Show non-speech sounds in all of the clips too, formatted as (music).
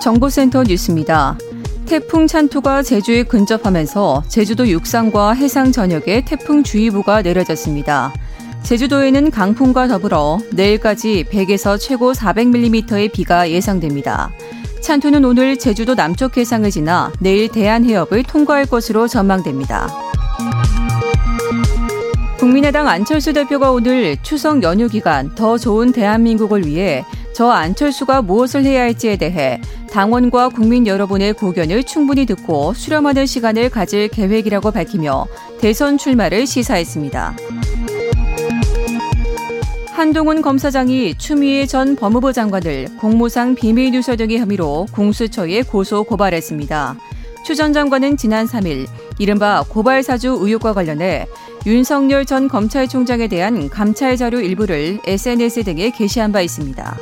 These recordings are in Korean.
정보센터 뉴스입니다. 태풍 찬투가 제주에 근접하면서 제주도 육상과 해상 전역에 태풍 주의보가 내려졌습니다. 제주도에는 강풍과 더불어 내일까지 100에서 최고 400mm의 비가 예상됩니다. 찬투는 오늘 제주도 남쪽 해상을 지나 내일 대한 해협을 통과할 것으로 전망됩니다. 국민의당 안철수 대표가 오늘 추석 연휴 기간 더 좋은 대한민국을 위해 저 안철수가 무엇을 해야 할지에 대해 당원과 국민 여러분의 고견을 충분히 듣고 수렴하는 시간을 가질 계획이라고 밝히며 대선 출마를 시사했습니다. 한동훈 검사장이 추미애 전 법무부 장관을 공무상 비밀 누설 등의 혐의로 공수처에 고소 고발했습니다. 추 전 장관은 지난 3일 이른바 고발 사주 의혹과 관련해 윤석열 전 검찰총장에 대한 감찰 자료 일부를 SNS 등에 게시한 바 있습니다.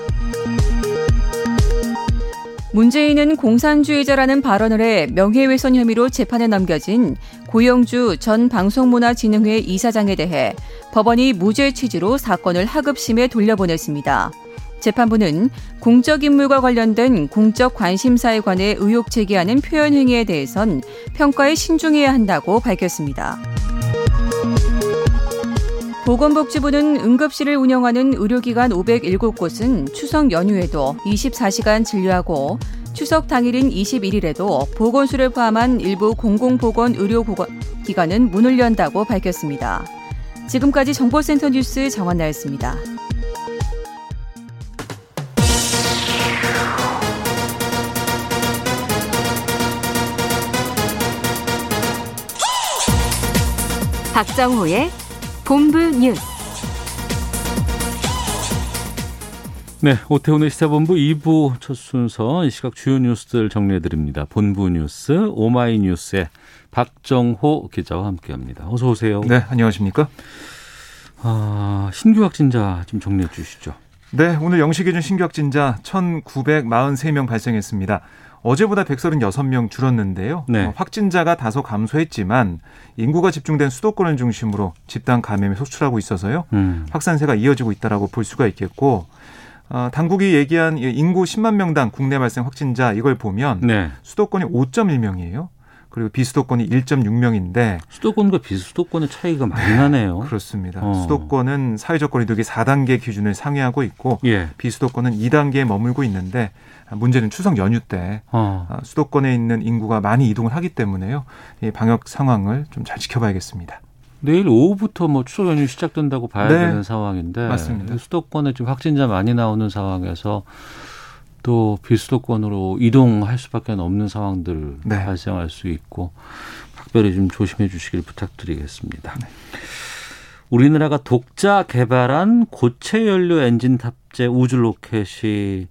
문재인은 공산주의자라는 발언을 해 명예훼손 혐의로 재판에 넘겨진 고영주 전 방송문화진흥회 이사장에 대해 법원이 무죄 취지로 사건을 하급심에 돌려보냈습니다. 재판부는 공적 인물과 관련된 공적 관심사에 관해 의혹 제기하는 표현 행위에 대해선 평가에 신중해야 한다고 밝혔습니다. 보건복지부는 응급실을 운영하는 의료기관 507곳은 추석 연휴에도 24시간 진료하고 추석 당일인 21일에도 보건소를 포함한 일부 공공보건 의료기관은 문을 연다고 밝혔습니다. 지금까지 정보센터 뉴스 정한나였습니다. 박정호의 본부 뉴스. 네, 오태훈의 시사본부 2부 첫 순서 이 시각 주요 뉴스들 정리해드립니다. 본부 뉴스 오마이뉴스의 박정호 기자와 함께합니다. 어서 오세요. 네, 안녕하십니까? 아, 신규 확진자 좀 정리해 주시죠. 네, 오늘 영시 기준 신규 확진자 1,943명 발생했습니다. 어제보다 136명 줄었는데요. 네. 어, 확진자가 다소 감소했지만 인구가 집중된 수도권을 중심으로 집단 감염이 속출하고 있어서요. 음. 확산세가 이어지고 있다라고 볼 수가 있겠고 어, 당국이 얘기한 이 인구 10만 명당 국내 발생 확진자 이걸 보면 네. 수도권이 5.1명이에요. 그리고 비수도권이 1.6명인데 수도권과 비수도권의 차이가 많이 나네요. 그렇습니다. 어. 수도권은 사회적 거리두기 4단계 기준을 상회하고 있고 예. 비수도권은 2단계에 머물고 있는데 문제는 추석 연휴 때 어. 아, 수도권에 있는 인구가 많이 이동을 하기 때문에요. 이 방역 상황을 좀 잘 지켜봐야겠습니다. 내일 오후부터 뭐 추석 연휴 시작된다고 봐야 네. 되는 상황인데 맞습니다. 수도권에 지금 확진자 많이 나오는 상황에서 또 비수도권으로 이동할 수밖에 없는 상황들 네. 발생할 수 있고 각별히 좀 조심해 주시길 부탁드리겠습니다. 네. 우리나라가 독자 개발한 고체 연료 엔진 탑재 우주 로켓이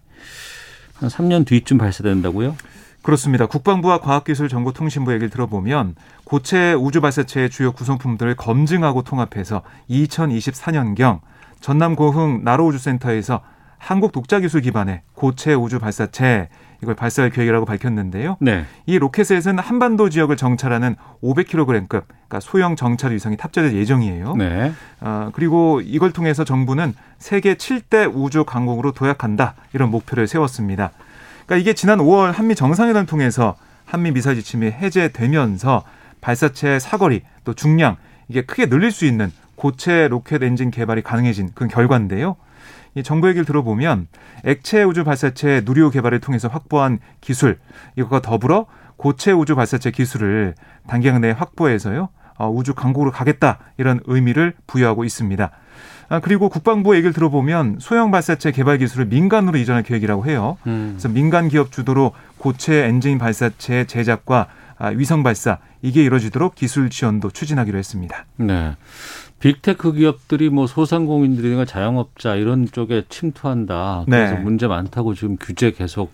한 3년 뒤쯤 발사된다고요? 그렇습니다. 국방부와 과학기술정보통신부 얘기를 들어보면 고체 우주 발사체의 주요 구성품들을 검증하고 통합해서 2024년경 전남 고흥 나로우주센터에서 한국 독자 기술 기반의 고체 우주 발사체 이걸 발사할 계획이라고 밝혔는데요. 네. 이 로켓에는 한반도 지역을 정찰하는 500kg급, 그러니까 소형 정찰 위성이 탑재될 예정이에요. 네. 아, 그리고 이걸 통해서 정부는 세계 7대 우주 강국으로 도약한다 이런 목표를 세웠습니다. 그러니까 이게 지난 5월 한미 정상회담을 통해서 한미 미사일 지침이 해제되면서 발사체 사거리 또 중량 이게 크게 늘릴 수 있는 고체 로켓 엔진 개발이 가능해진 그런 결과인데요. 이 정부 얘기를 들어보면 액체 우주 발사체 누리호 개발을 통해서 확보한 기술 이것과 더불어 고체 우주 발사체 기술을 단기간 내에 확보해서요 어, 우주 강국으로 가겠다 이런 의미를 부여하고 있습니다. 아, 그리고 국방부 얘기를 들어보면 소형 발사체 개발 기술을 민간으로 이전할 계획이라고 해요. 음. 그래서 민간 기업 주도로 고체 엔진 발사체 제작과 아, 위성 발사 이게 이루어지도록 기술 지원도 추진하기로 했습니다. 네. 빅테크 기업들이 뭐 소상공인들이나 자영업자 이런 쪽에 침투한다. 그래서 네. 문제 많다고 지금 규제 계속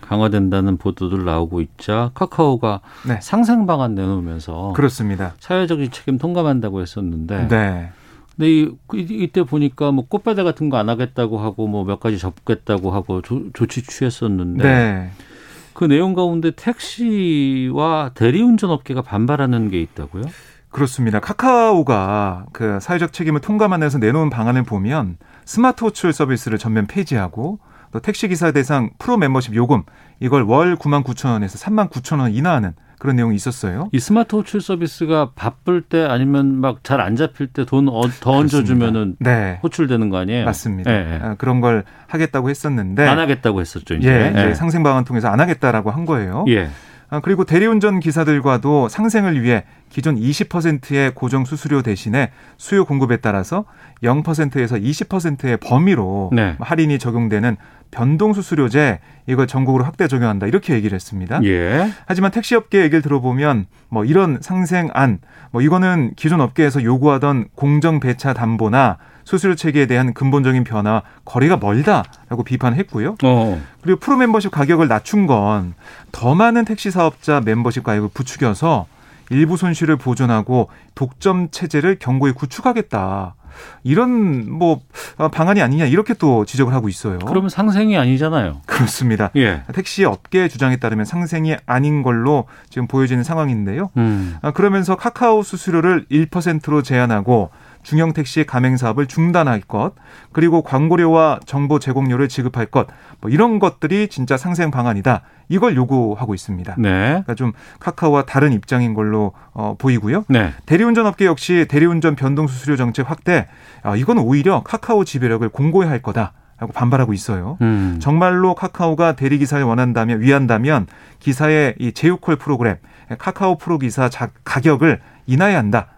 강화된다는 보도들 나오고 있자 카카오가 네. 상생 방안 내놓으면서 그렇습니다. 사회적인 책임 통감한다고 했었는데 네. 근데 이, 이- 이때 보니까 뭐 꽃배대 같은 거 안 하겠다고 하고 뭐 몇 가지 접겠다고 하고 조, 조치 취했었는데 네. 그 내용 가운데 택시와 대리운전 업계가 반발하는 게 있다고요? 그렇습니다. 카카오가 그 사회적 책임을 통감하면서 내놓은 방안을 보면 스마트 호출 서비스를 전면 폐지하고 또 택시 기사 대상 프로 멤버십 요금 이걸 월 9만 9천 원에서 3만 9천 원 인하하는 그런 내용이 있었어요. 이 스마트 호출 서비스가 바쁠 때 아니면 막 잘 안 잡힐 때 돈 더 얹어주면은 네. 호출되는 거 아니에요? 맞습니다. 아, 그런 걸 하겠다고 했었는데 안 하겠다고 했었죠. 이제. 예, 이제 예. 상생 방안 통해서 안 하겠다라고 한 거예요. 예. 아, 그리고 대리운전 기사들과도 상생을 위해 기존 20%의 고정 수수료 대신에 수요 공급에 따라서 0%에서 20%의 범위로 네. 할인이 적용되는 변동 수수료제 이걸 전국으로 확대 적용한다 이렇게 얘기를 했습니다. 예. 하지만 택시업계 얘기를 들어보면 뭐 이런 상생안 뭐 이거는 기존 업계에서 요구하던 공정 배차 담보나 수수료 체계에 대한 근본적인 변화 거리가 멀다라고 비판했고요. 어. 그리고 프로 멤버십 가격을 낮춘 건 더 많은 택시 사업자 멤버십 가입을 부추겨서 일부 손실을 보존하고 독점 체제를 견고히 구축하겠다. 이런 뭐 어, 방안이 아니냐 이렇게 또 지적을 하고 있어요. 그러면 상생이 아니잖아요. 그렇습니다. 예. 택시 업계 주장에 따르면 상생이 아닌 걸로 지금 보여지는 상황인데요. 음. 아, 그러면서 카카오 수수료를 1%로 제한하고 중형 택시 가맹 사업을 중단할 것, 그리고 광고료와 정보 제공료를 지급할 것, 뭐 이런 것들이 진짜 상생 방안이다. 이걸 요구하고 있습니다. 네. 그러니까 좀 카카오와 다른 입장인 걸로 어, 보이고요. 네. 대리운전 업계 역시 대리운전 변동 수수료 정책 확대, 아, 이건 오히려 카카오 지배력을 공고히 할 거다 라고 반발하고 있어요. 음. 정말로 카카오가 대리 기사를 원한다면 위한다면 기사의 이 제휴콜 프로그램 카카오 프로 기사 자- 가격을 인하해야 한다.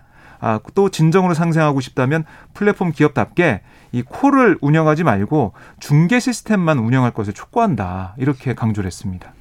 아, 또 진정으로 상생하고 싶다면 플랫폼 기업답게 이 콜을 운영하지 말고 중개 시스템만 운영할 것을 촉구한다. 이렇게 강조를 했습니다.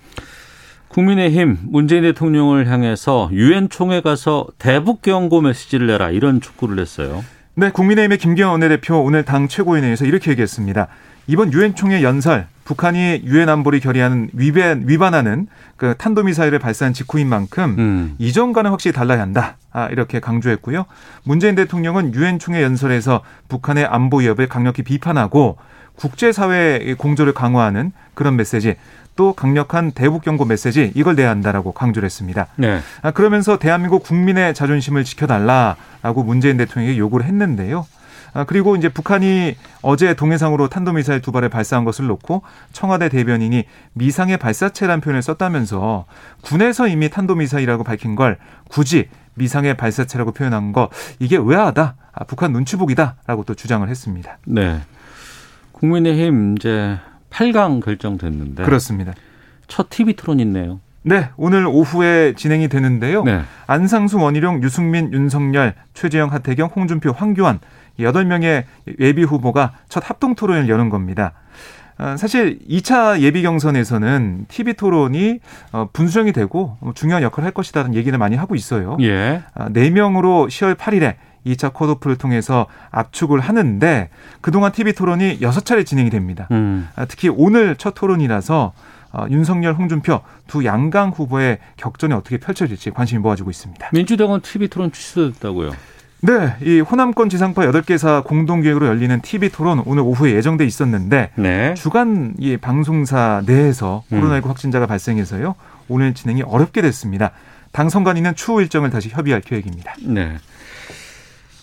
국민의힘 문재인 대통령을 향해서 유엔 총회 가서 대북 경고 메시지를 내라 이런 촉구를 했어요. 네, 국민의힘의 김기현 원내대표 오늘 당 최고위원회에서 이렇게 얘기했습니다. 이번 유엔 총회 연설 북한이 유엔 안보리 결의하는 위반, 위반하는 그 탄도미사일을 발사한 직후인 만큼 음. 이전과는 확실히 달라야 한다. 아, 이렇게 강조했고요. 문재인 대통령은 유엔 총회 연설에서 북한의 안보 위협을 강력히 비판하고 국제사회의 공조를 강화하는 그런 메시지 또 강력한 대북 경고 메시지 이걸 내야 한다라고 강조를 했습니다. 네. 아, 그러면서 대한민국 국민의 자존심을 지켜달라라고 문재인 대통령에게 요구를 했는데요. 아, 그리고 이제 북한이 어제 동해상으로 탄도미사일 두 발을 발사한 것을 놓고 청와대 대변인이 미상의 발사체라는 표현을 썼다면서 군에서 이미 탄도미사일이라고 밝힌 걸 굳이 미상의 발사체라고 표현한 거 이게 의아하다. 아, 북한 눈치 보기다라고 또 주장을 했습니다. 네. 국민의힘 이제 8강 결정됐는데 그렇습니다. 첫 TV 토론 있네요. 네, 오늘 오후에 진행이 되는데요. 네. 안상수, 원희룡, 유승민, 윤석열, 최재형, 하태경, 홍준표, 황교안 여덟 명의 예비 후보가 첫 합동 토론을 여는 겁니다. 어, 사실 2차 예비 경선에서는 TV 토론이 어, 분수령이 되고 중요한 역할을 할 것이라는 얘기를 많이 하고 있어요. 예. 아, 4명으로 10월 8일에 2차 컷오프를 통해서 압축을 하는데 그동안 TV 토론이 6차례 진행이 됩니다. 음. 아, 특히 오늘 첫 토론이라서 어, 윤석열, 홍준표 두 양강 후보의 격전이 어떻게 펼쳐질지 관심이 모아지고 있습니다. 민주당은 TV 토론 취소됐다고요. 네, 이 호남권 지상파 8개사 공동기획으로 열리는 TV 토론 오늘 오후에 예정돼 있었는데 네. 주간 이 방송사 내에서 음. 코로나19 확진자가 발생해서요. 오늘 진행이 어렵게 됐습니다. 당 선관위는 추후 일정을 다시 협의할 계획입니다. 네.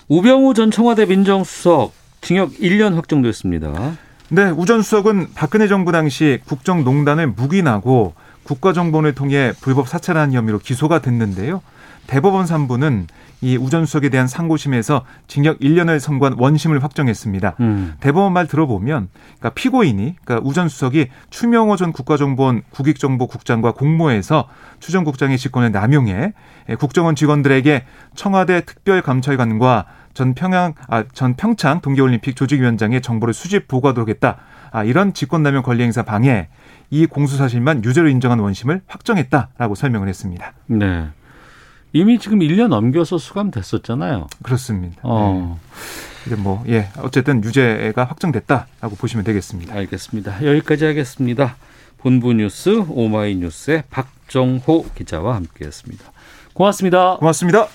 우병우 전 청와대 민정수석 징역 1년 확정됐습니다. 네, 우 전 수석은 박근혜 정부 당시 국정농단을 묵인하고 국가정보원을 통해 불법 사찰한 혐의로 기소가 됐는데요. 대법원 3부는 이 우전수석에 대한 상고심에서 징역 1년을 선고한 원심을 확정했습니다. 음. 대법원 말 들어보면 그러니까 피고인이 그러니까 우전수석이 추명호 전 국가정보원 국익정보국장과 공모해서 추 전 국장의 직권을 남용해 국정원 직원들에게 청와대 특별감찰관과 전 평양 아, 전 평창 동계올림픽 조직위원장의 정보를 수집 보고하도록 했다. 아, 이런 직권남용 권리행사 방해 이 공수 사실만 유죄로 인정한 원심을 확정했다라고 설명을 했습니다. 네. 이미 지금 1년 넘겨서 수감됐었잖아요. 그렇습니다. 어. 네. 이제 뭐 예, 어쨌든 유죄가 확정됐다라고 보시면 되겠습니다. 알겠습니다. 여기까지 하겠습니다. 본부 뉴스 오마이뉴스의 박정호 기자와 함께 했습니다. 고맙습니다. 고맙습니다.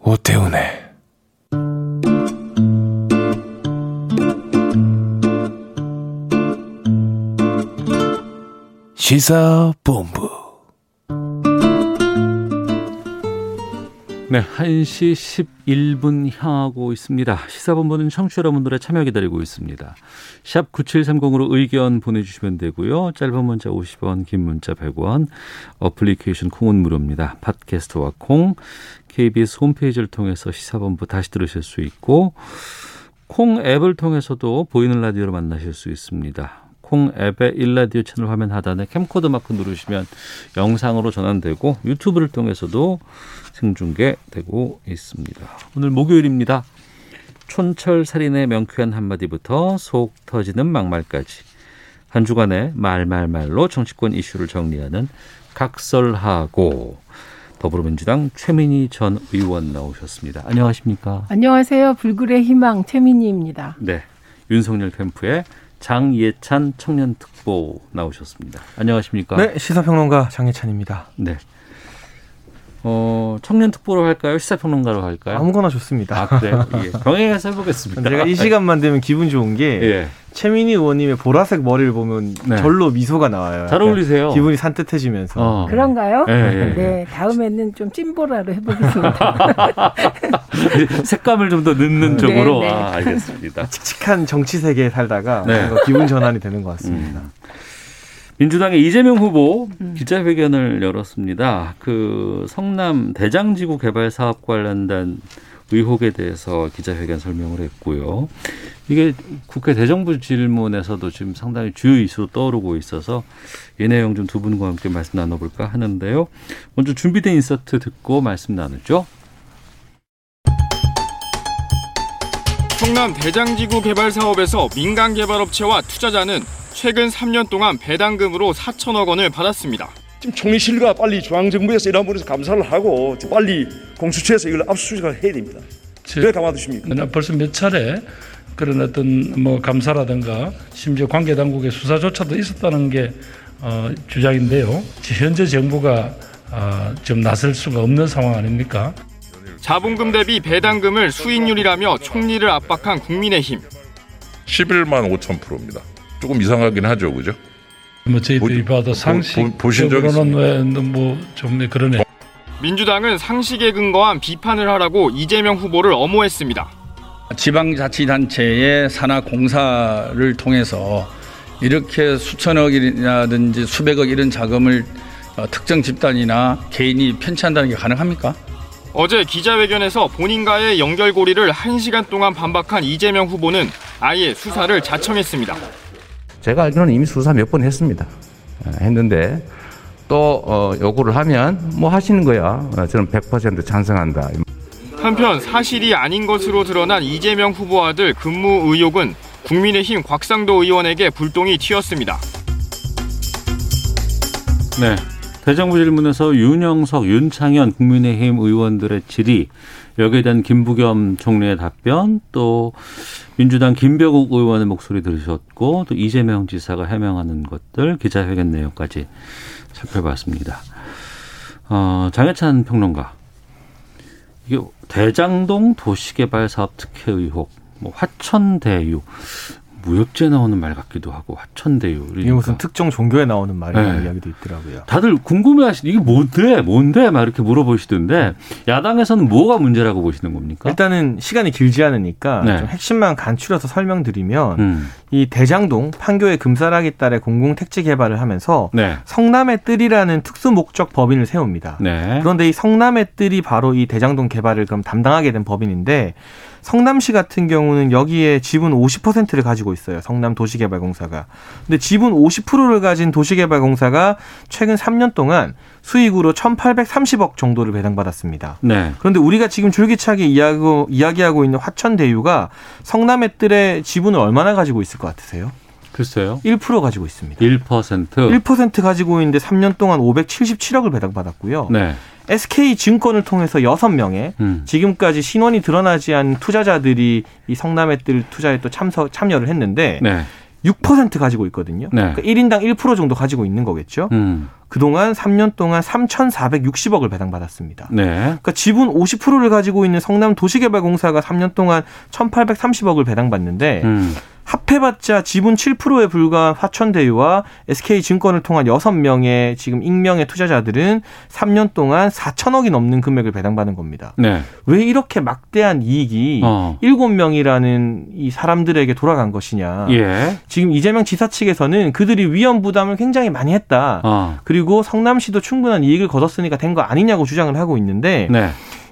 오태훈의 시사본부 네, 1시 11분 향하고 있습니다. 시사본부는 청취자 여러분들의 참여 기다리고 있습니다. 샵 9730으로 의견 보내주시면 되고요. 짧은 문자 50원, 긴 문자 100원, 어플리케이션 콩은 무료입니다. 팟캐스트와 콩, KBS 홈페이지를 통해서 시사본부 다시 들으실 수 있고 콩 앱을 통해서도 보이는 라디오로 만나실 수 있습니다. 콩 앱의 일라디오 채널 화면 하단에 캠코더 마크 누르시면 영상으로 전환되고 유튜브를 통해서도 생중계되고 있습니다. 오늘 목요일입니다. 촌철 살인의 명쾌한 한마디부터 속 터지는 막말까지 한 주간의 말말말로 정치권 이슈를 정리하는 각설하고 더불어민주당 최민희 전 의원 나오셨습니다. 안녕하십니까? 안녕하세요. 불굴의 희망 최민희입니다. 네. 윤석열 캠프의 장예찬 청년특보 나오셨습니다. 안녕하십니까? 네, 시사평론가 장예찬입니다. 네. 어, 청년 특보로 할까요? 시사평론가로 할까요? 아무거나 좋습니다. 아, 그래요? 예. 병행해서 해보겠습니다. 제가 이 시간만 되면 기분 좋은 게 예. 최민희 의원님의 보라색 머리를 보면 네. 절로 미소가 나와요. 잘 어울리세요. 기분이 산뜻해지면서. 어. 그런가요? 예, 예, 예. 네, 다음에는 좀 찐보라로 해보겠습니다. (laughs) 색감을 좀 더 넣는 네, 쪽으로. 네. 아, 알겠습니다. 칙칙한 정치 세계에 살다가 네. 기분 전환이 되는 것 같습니다. 음. 민주당의 이재명 후보 기자회견을 열었습니다. 그 성남 대장지구 개발 사업 관련된 의혹에 대해서 기자회견 설명을 했고요. 이게 국회 대정부 질문에서도 지금 상당히 주요 이슈로 떠오르고 있어서 이 내용 좀 두 분과 함께 말씀 나눠볼까 하는데요. 먼저 준비된 인서트 듣고 말씀 나누죠. 성남 대장지구 개발 사업에서 민간 개발업체와 투자자는 최근 3년 동안 배당금으로 4천억 원을 받았습니다. 지금 총리실과 빨리 중앙정부에서 이런 부분에서 감사를 하고 빨리 공수처에서 이걸 압수수색을 해야 됩니다. 왜 가만두십니까? 벌써 몇 차례 그런 어떤 뭐 감사라든가 심지어 관계 당국의 수사조차도 있었다는 게 어, 주장인데요. 현재 정부가 어, 좀 나설 수가 없는 상황 아닙니까? 자본금 대비 배당금을 수익률이라며 총리를 압박한 국민의힘. 11만 5천 프로입니다. 조금 이상하긴 하죠, 그죠? 뭐 저희들이 보- 봐도 보- 보신 적 상식적으로는 뭐좀 그러네. 민주당은 상식에 근거한 비판을 하라고 이재명 후보를 엄호했습니다. 지방자치단체의 산하 공사를 통해서 이렇게 수천억이라든지 수백억 이런 자금을 어, 특정 집단이나 개인이 편취한다는 게 가능합니까? 어제 기자회견에서 본인과의 연결고리를 1시간 동안 반박한 이재명 후보는 아예 수사를 자청했습니다. 제가 알기로는 이미 수사 몇 번 했습니다. 어, 했는데 또 어, 요구를 하면 뭐 하시는 거야. 어, 저는 100% 찬성한다. 한편 사실이 아닌 것으로 드러난 이재명 후보 아들 근무 의혹은 국민의힘 곽상도 의원에게 불똥이 튀었습니다. 네. 대정부 질문에서 윤영석, 윤창현 국민의힘 의원들의 질의, 여기에 대한 김부겸 총리의 답변, 또 민주당 김병욱 의원의 목소리 들으셨고, 또 이재명 지사가 해명하는 것들, 기자회견 내용까지 살펴봤습니다. 어, 장혜찬 평론가. 이게 대장동 도시개발 사업 특혜 의혹, 뭐 화천대유, 무협지에 나오는 말 같기도 하고 화천대유. 그러니까. 이게 무슨 특정 종교에 나오는 말이라는 네. 이야기도 있더라고요. 다들 궁금해하시 이게 뭔데 뭔데 막 이렇게 물어보시던데 야당에서는 뭐가 문제라고 보시는 겁니까? 일단은 시간이 길지 않으니까 네. 좀 핵심만 간추려서 설명드리면 음. 이 대장동 판교의 금사라기 딸에 공공 택지 개발을 하면서 네. 성남의 뜰이라는 특수 목적 법인을 세웁니다. 네. 그런데 이 성남의 뜰이 바로 이 대장동 개발을 그럼 담당하게 된 법인인데 성남시 같은 경우는 여기에 지분 50%를 가지고 있어요. 성남 도시개발공사가. 근데 지분 50%를 가진 도시개발공사가 최근 3년 동안 수익으로 1,830억 정도를 배당받았습니다. 네. 그런데 우리가 지금 줄기차게 이야기하고, 이야기하고 있는 화천대유가 성남의 뜰에 지분을 얼마나 가지고 있을 것 같으세요? 글쎄요. 1% 가지고 있습니다. 1%. 1% 가지고 있는데 3년 동안 577억을 배당받았고요. 네. SK 증권을 통해서 6명의 음. 지금까지 신원이 드러나지 않은 투자자들이 이 성남의 뜰 투자에 또 참석 참여를 했는데 네. 6% 가지고 있거든요. 네. 그러니까 1인당 1% 정도 가지고 있는 거겠죠. 음. 그동안 3년 동안 3,460억을 배당받았습니다. 네. 그러니까 지분 50%를 가지고 있는 성남 도시개발공사가 3년 동안 1,830억을 배당받는데 음. 합해봤자 지분 7%에 불과한 화천대유와 SK증권을 통한 6명의 지금 익명의 투자자들은 3년 동안 4천억이 넘는 금액을 배당받은 겁니다. 네. 왜 이렇게 막대한 이익이 어. 7명이라는 이 사람들에게 돌아간 것이냐. 예. 지금 이재명 지사 측에서는 그들이 위험 부담을 굉장히 많이 했다. 어. 그리고 성남시도 충분한 이익을 거뒀으니까 된 거 아니냐고 주장을 하고 있는데 네.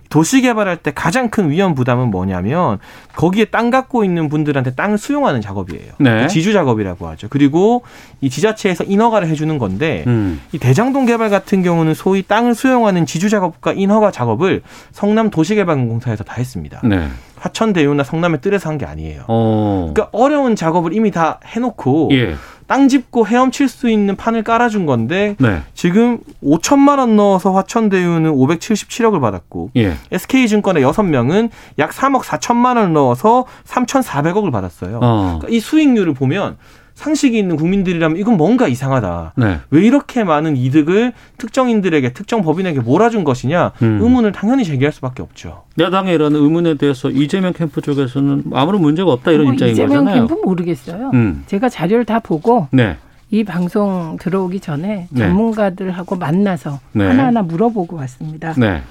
도시 개발할 때 가장 큰 위험 부담은 뭐냐면 거기에 땅 갖고 있는 분들한테 땅을 수용하는 작업이에요. 네. 지주 작업이라고 하죠. 그리고 이 지자체에서 인허가를 해주는 건데 음. 이 대장동 개발 같은 경우는 소위 땅을 수용하는 지주 작업과 인허가 작업을 성남 도시개발공사에서 다 했습니다. 네. 화천대유나 성남의 뜰에서 한 게 아니에요. 어. 그러니까 어려운 작업을 이미 다 해놓고 예. 땅 짚고 헤엄칠 수 있는 판을 깔아준 건데 네. 지금 5천만 원 넣어서 화천대유는 577억을 받았고 예. SK증권의 6명은 약 3억 4천만 원을 넣어서 3,400억을 받았어요. 어. 그러니까 이 수익률을 보면 상식이 있는 국민들이라면 이건 뭔가 이상하다. 네. 왜 이렇게 많은 이득을 특정인들에게 특정 법인에게 몰아준 것이냐 음. 의문을 당연히 제기할 수밖에 없죠. 야당의 이런 의문에 대해서 이재명 캠프 쪽에서는 아무런 문제가 없다 이런 뭐 입장인 이재명 거잖아요. 캠프 모르겠어요. 음. 제가 자료를 다 보고 네. 이 방송 들어오기 전에 네. 전문가들하고 만나서 네. 하나하나 물어보고 왔습니다. 네.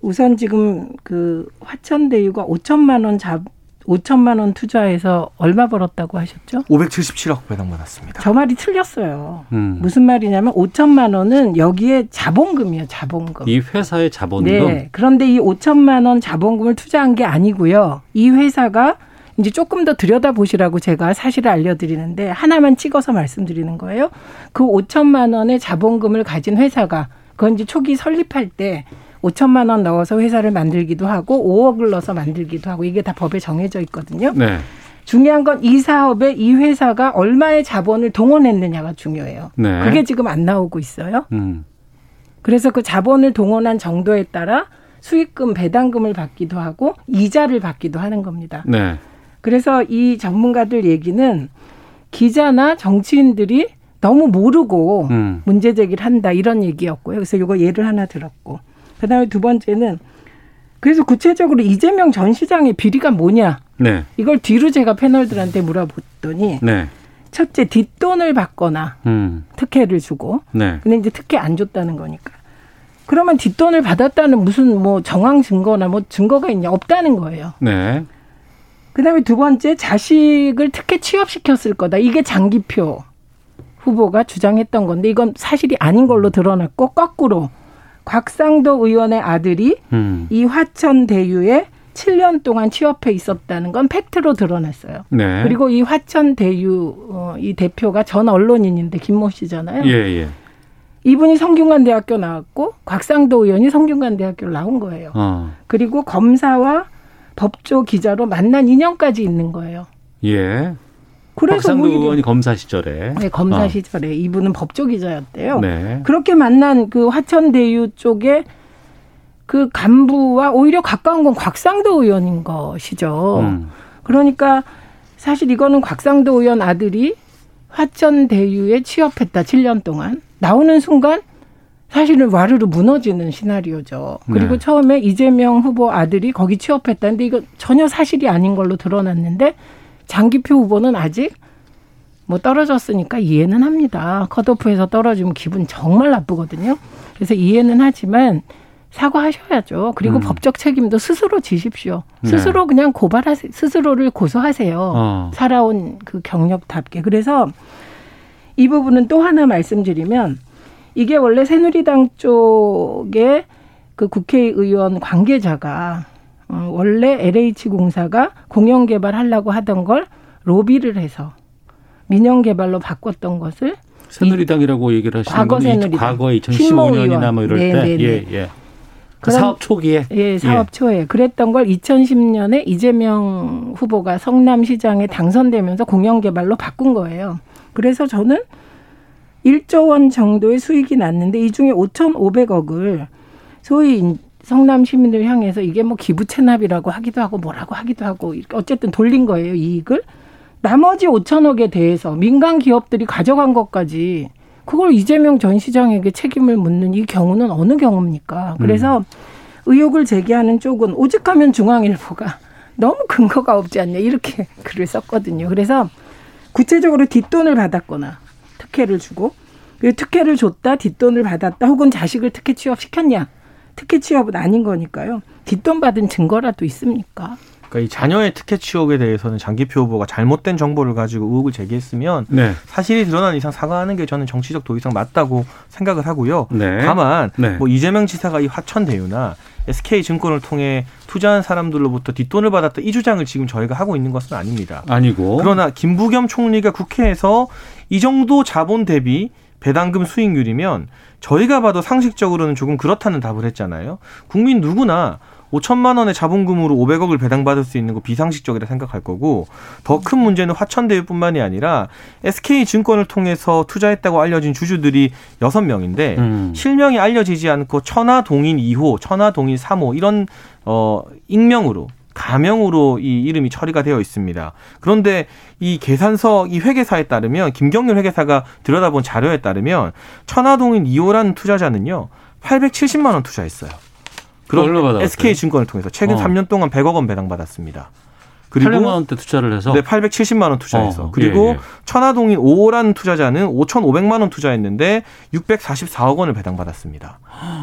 우선 지금 그 화천대유가 5천만 원 잡, 5천만 원 투자해서 얼마 벌었다고 하셨죠? 577억 배당 받았습니다. 저 말이 틀렸어요. 음. 무슨 말이냐면 5천만 원은 여기에 자본금이에요, 자본금. 이 회사의 자본금. 네. 그런데 이 5천만 원 자본금을 투자한 게 아니고요. 이 회사가 이제 조금 더 들여다보시라고 제가 사실을 알려드리는데 하나만 찍어서 말씀드리는 거예요. 그 5천만 원의 자본금을 가진 회사가 그건 이제 초기 설립할 때 5천만 원 넣어서 회사를 만들기도 하고 5억을 넣어서 만들기도 하고 이게 다 법에 정해져 있거든요. 네. 중요한 건 이 사업에 이 회사가 얼마의 자본을 동원했느냐가 중요해요. 네. 그게 지금 안 나오고 있어요. 음. 그래서 그 자본을 동원한 정도에 따라 수익금 배당금을 받기도 하고 이자를 받기도 하는 겁니다. 네. 그래서 이 전문가들 얘기는 기자나 정치인들이 너무 모르고 음. 문제 제기를 한다 이런 얘기였고요. 그래서 이거 예를 하나 들었고 그다음에 두 번째는 그래서 구체적으로 이재명 전 시장의 비리가 뭐냐 네. 이걸 뒤로 제가 패널들한테 물어봤더니 네. 첫째 뒷돈을 받거나 음. 특혜를 주고 네. 근데 이제 특혜 안 줬다는 거니까. 그러면 뒷돈을 받았다는 무슨 뭐 정황 증거나 뭐 증거가 있냐 없다는 거예요. 네. 그다음에 두 번째 자식을 특혜 취업시켰을 거다. 이게 장기표 후보가 주장했던 건데 이건 사실이 아닌 걸로 드러났고 거꾸로 곽상도 의원의 아들이 음. 이 화천 대유에 7년 동안 취업해 있었다는 건 팩트로 드러났어요. 네. 그리고 이 화천 대유 어, 이 대표가 전 언론인인데 김모 씨잖아요. 예, 예. 이분이 성균관 대학교 나왔고 곽상도 의원이 성균관 대학교를 나온 거예요. 어. 그리고 검사와 법조 기자로 만난 인연까지 있는 거예요. 예. 그래서 박상도 오히려- 의원이 검사 시절에. 네, 검사 어. 시절에 이분은 법조 기자였대요. 네. 그렇게 만난 그 화천대유 쪽에 그 간부와 오히려 가까운 건 곽상도 의원인 것이죠. 음. 그러니까 사실 이거는 곽상도 의원 아들이 화천대유에 취업했다 7년 동안 나오는 순간 사실은 와르르 무너지는 시나리오죠. 그리고 네. 처음에 이재명 후보 아들이 거기 취업했다는데 이거 전혀 사실이 아닌 걸로 드러났는데 장기표 후보는 아직 뭐 떨어졌으니까 이해는 합니다. 컷오프에서 떨어지면 기분 정말 나쁘거든요. 그래서 이해는 하지만 사과하셔야죠. 그리고 음. 법적 책임도 스스로 지십시오. 네. 스스로 그냥 고발하세요. 스스로를 고소하세요. 어. 살아온 그 경력답게. 그래서 이 부분은 또 하나 말씀드리면 이게 원래 새누리당 쪽에 그 국회의원 관계자가 어, 원래 LH공사가 공영 개발하려고 하던 걸 로비를 해서 민영 개발로 바꿨던 것을 새누리당이라고 얘기를 하시는 과거 새누리당. 과거 2015년이나 뭐 이럴 네네네. 때 예, 예. 그 사업 초기에 예, 사업 예. 초에 그랬던 걸 2010년에 이재명 후보가 성남시장에 당선되면서 공영 개발로 바꾼 거예요. 그래서 저는 1조 원 정도의 수익이 났는데 이 중에 5,500억을 소위 성남 시민들 향해서 이게 뭐 기부 체납이라고 하기도 하고 뭐라고 하기도 하고 어쨌든 돌린 거예요 이익을 나머지 5천억에 대해서 민간 기업들이 가져간 것까지 그걸 이재명 전 시장에게 책임을 묻는 이 경우는 어느 경우입니까? 그래서 음. 의혹을 제기하는 쪽은 오직하면 중앙일보가 (laughs) 너무 근거가 없지 않냐 이렇게 (laughs) 글을 썼거든요. 그래서 구체적으로 뒷돈을 받았거나 특혜를 주고 그 특혜를 줬다 뒷돈을 받았다 혹은 자식을 특혜 취업시켰냐 특혜 취업은 아닌 거니까요. 뒷돈 받은 증거라도 있습니까? 그러니까 이 자녀의 특혜 취업에 대해서는 장기표 후보가 잘못된 정보를 가지고 의혹을 제기했으면 네. 사실이 드러난 이상 사과하는 게 저는 정치적 도의상 맞다고 생각을 하고요. 네. 다만 네. 뭐 이재명 지사가 이 화천 대유나 SK 증권을 통해 투자한 사람들로부터 뒷돈을 받았다 이 주장을 지금 저희가 하고 있는 것은 아닙니다. 아니고. 그러나 김부겸 총리가 국회에서 이 정도 자본 대비 배당금 수익률이면 저희가 봐도 상식적으로는 조금 그렇다는 답을 했잖아요. 국민 누구나 5천만 원의 자본금으로 500억을 배당받을 수 있는 거 비상식적이라 생각할 거고 더 큰 문제는 화천대유뿐만이 아니라 SK 증권을 통해서 투자했다고 알려진 주주들이 6명인데 음. 실명이 알려지지 않고 천하동인 2호, 천하동인 3호 이런 어 익명으로 가명으로 이 이름이 처리가 되어 있습니다. 그런데 이 계산서 이 회계사에 따르면 김경률 회계사가 들여다본 자료에 따르면 천하동인 2호라는 투자자는요 870만 원 투자했어요. 그럼 SK 증권을 통해서 최근 어. 3년 동안 100억 원 배당받았습니다. 그리고 800만 원대 투자를 해서 네, 870만 원 투자해서. 어, 그리고 예, 예. 천화동인 5호라는 투자자는 5,500만 원 투자했는데 644억 원을 배당받았습니다.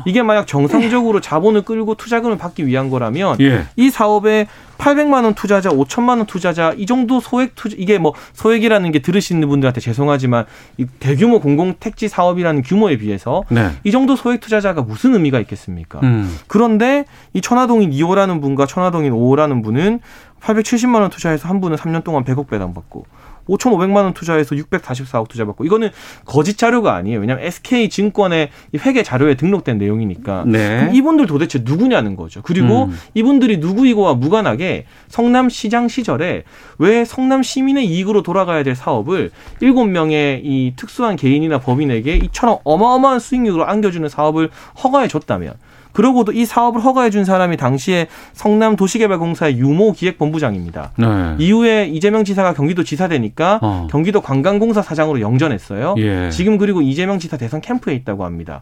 이게 만약 정상적으로 자본을 끌고 투자금을 받기 위한 거라면 예. 이 사업에 800만 원 투자자, 5천만 원 투자자 이 정도 소액 투자 이게 뭐 소액이라는 게 들으시는 분들한테 죄송하지만 이 대규모 공공 택지 사업이라는 규모에 비해서 네. 이 정도 소액 투자자가 무슨 의미가 있겠습니까? 음. 그런데 이 천화동인 2호라는 분과 천화동인 5호라는 분은 870만 원 투자해서 한 분은 3년 동안 100억 배당 받고 5,500만 원 투자해서 644억 투자 받고 이거는 거짓 자료가 아니에요. 왜냐하면 SK 증권의 회계 자료에 등록된 내용이니까. 네. 이분들 도대체 누구냐는 거죠. 그리고 음. 이분들이 누구이고와 무관하게 성남시장 시절에 왜 성남 시민의 이익으로 돌아가야 될 사업을 7명의 이 특수한 개인이나 법인에게 이처럼 어마어마한 수익률을 안겨주는 사업을 허가해 줬다면 그러고도 이 사업을 허가해 준 사람이 당시에 성남 도시개발공사의 유모 기획본부장입니다. 네. 이후에 이재명 지사가 경기도 지사 되니까 어. 경기도 관광공사 사장으로 영전했어요. 예. 지금 그리고 이재명 지사 대선 캠프에 있다고 합니다.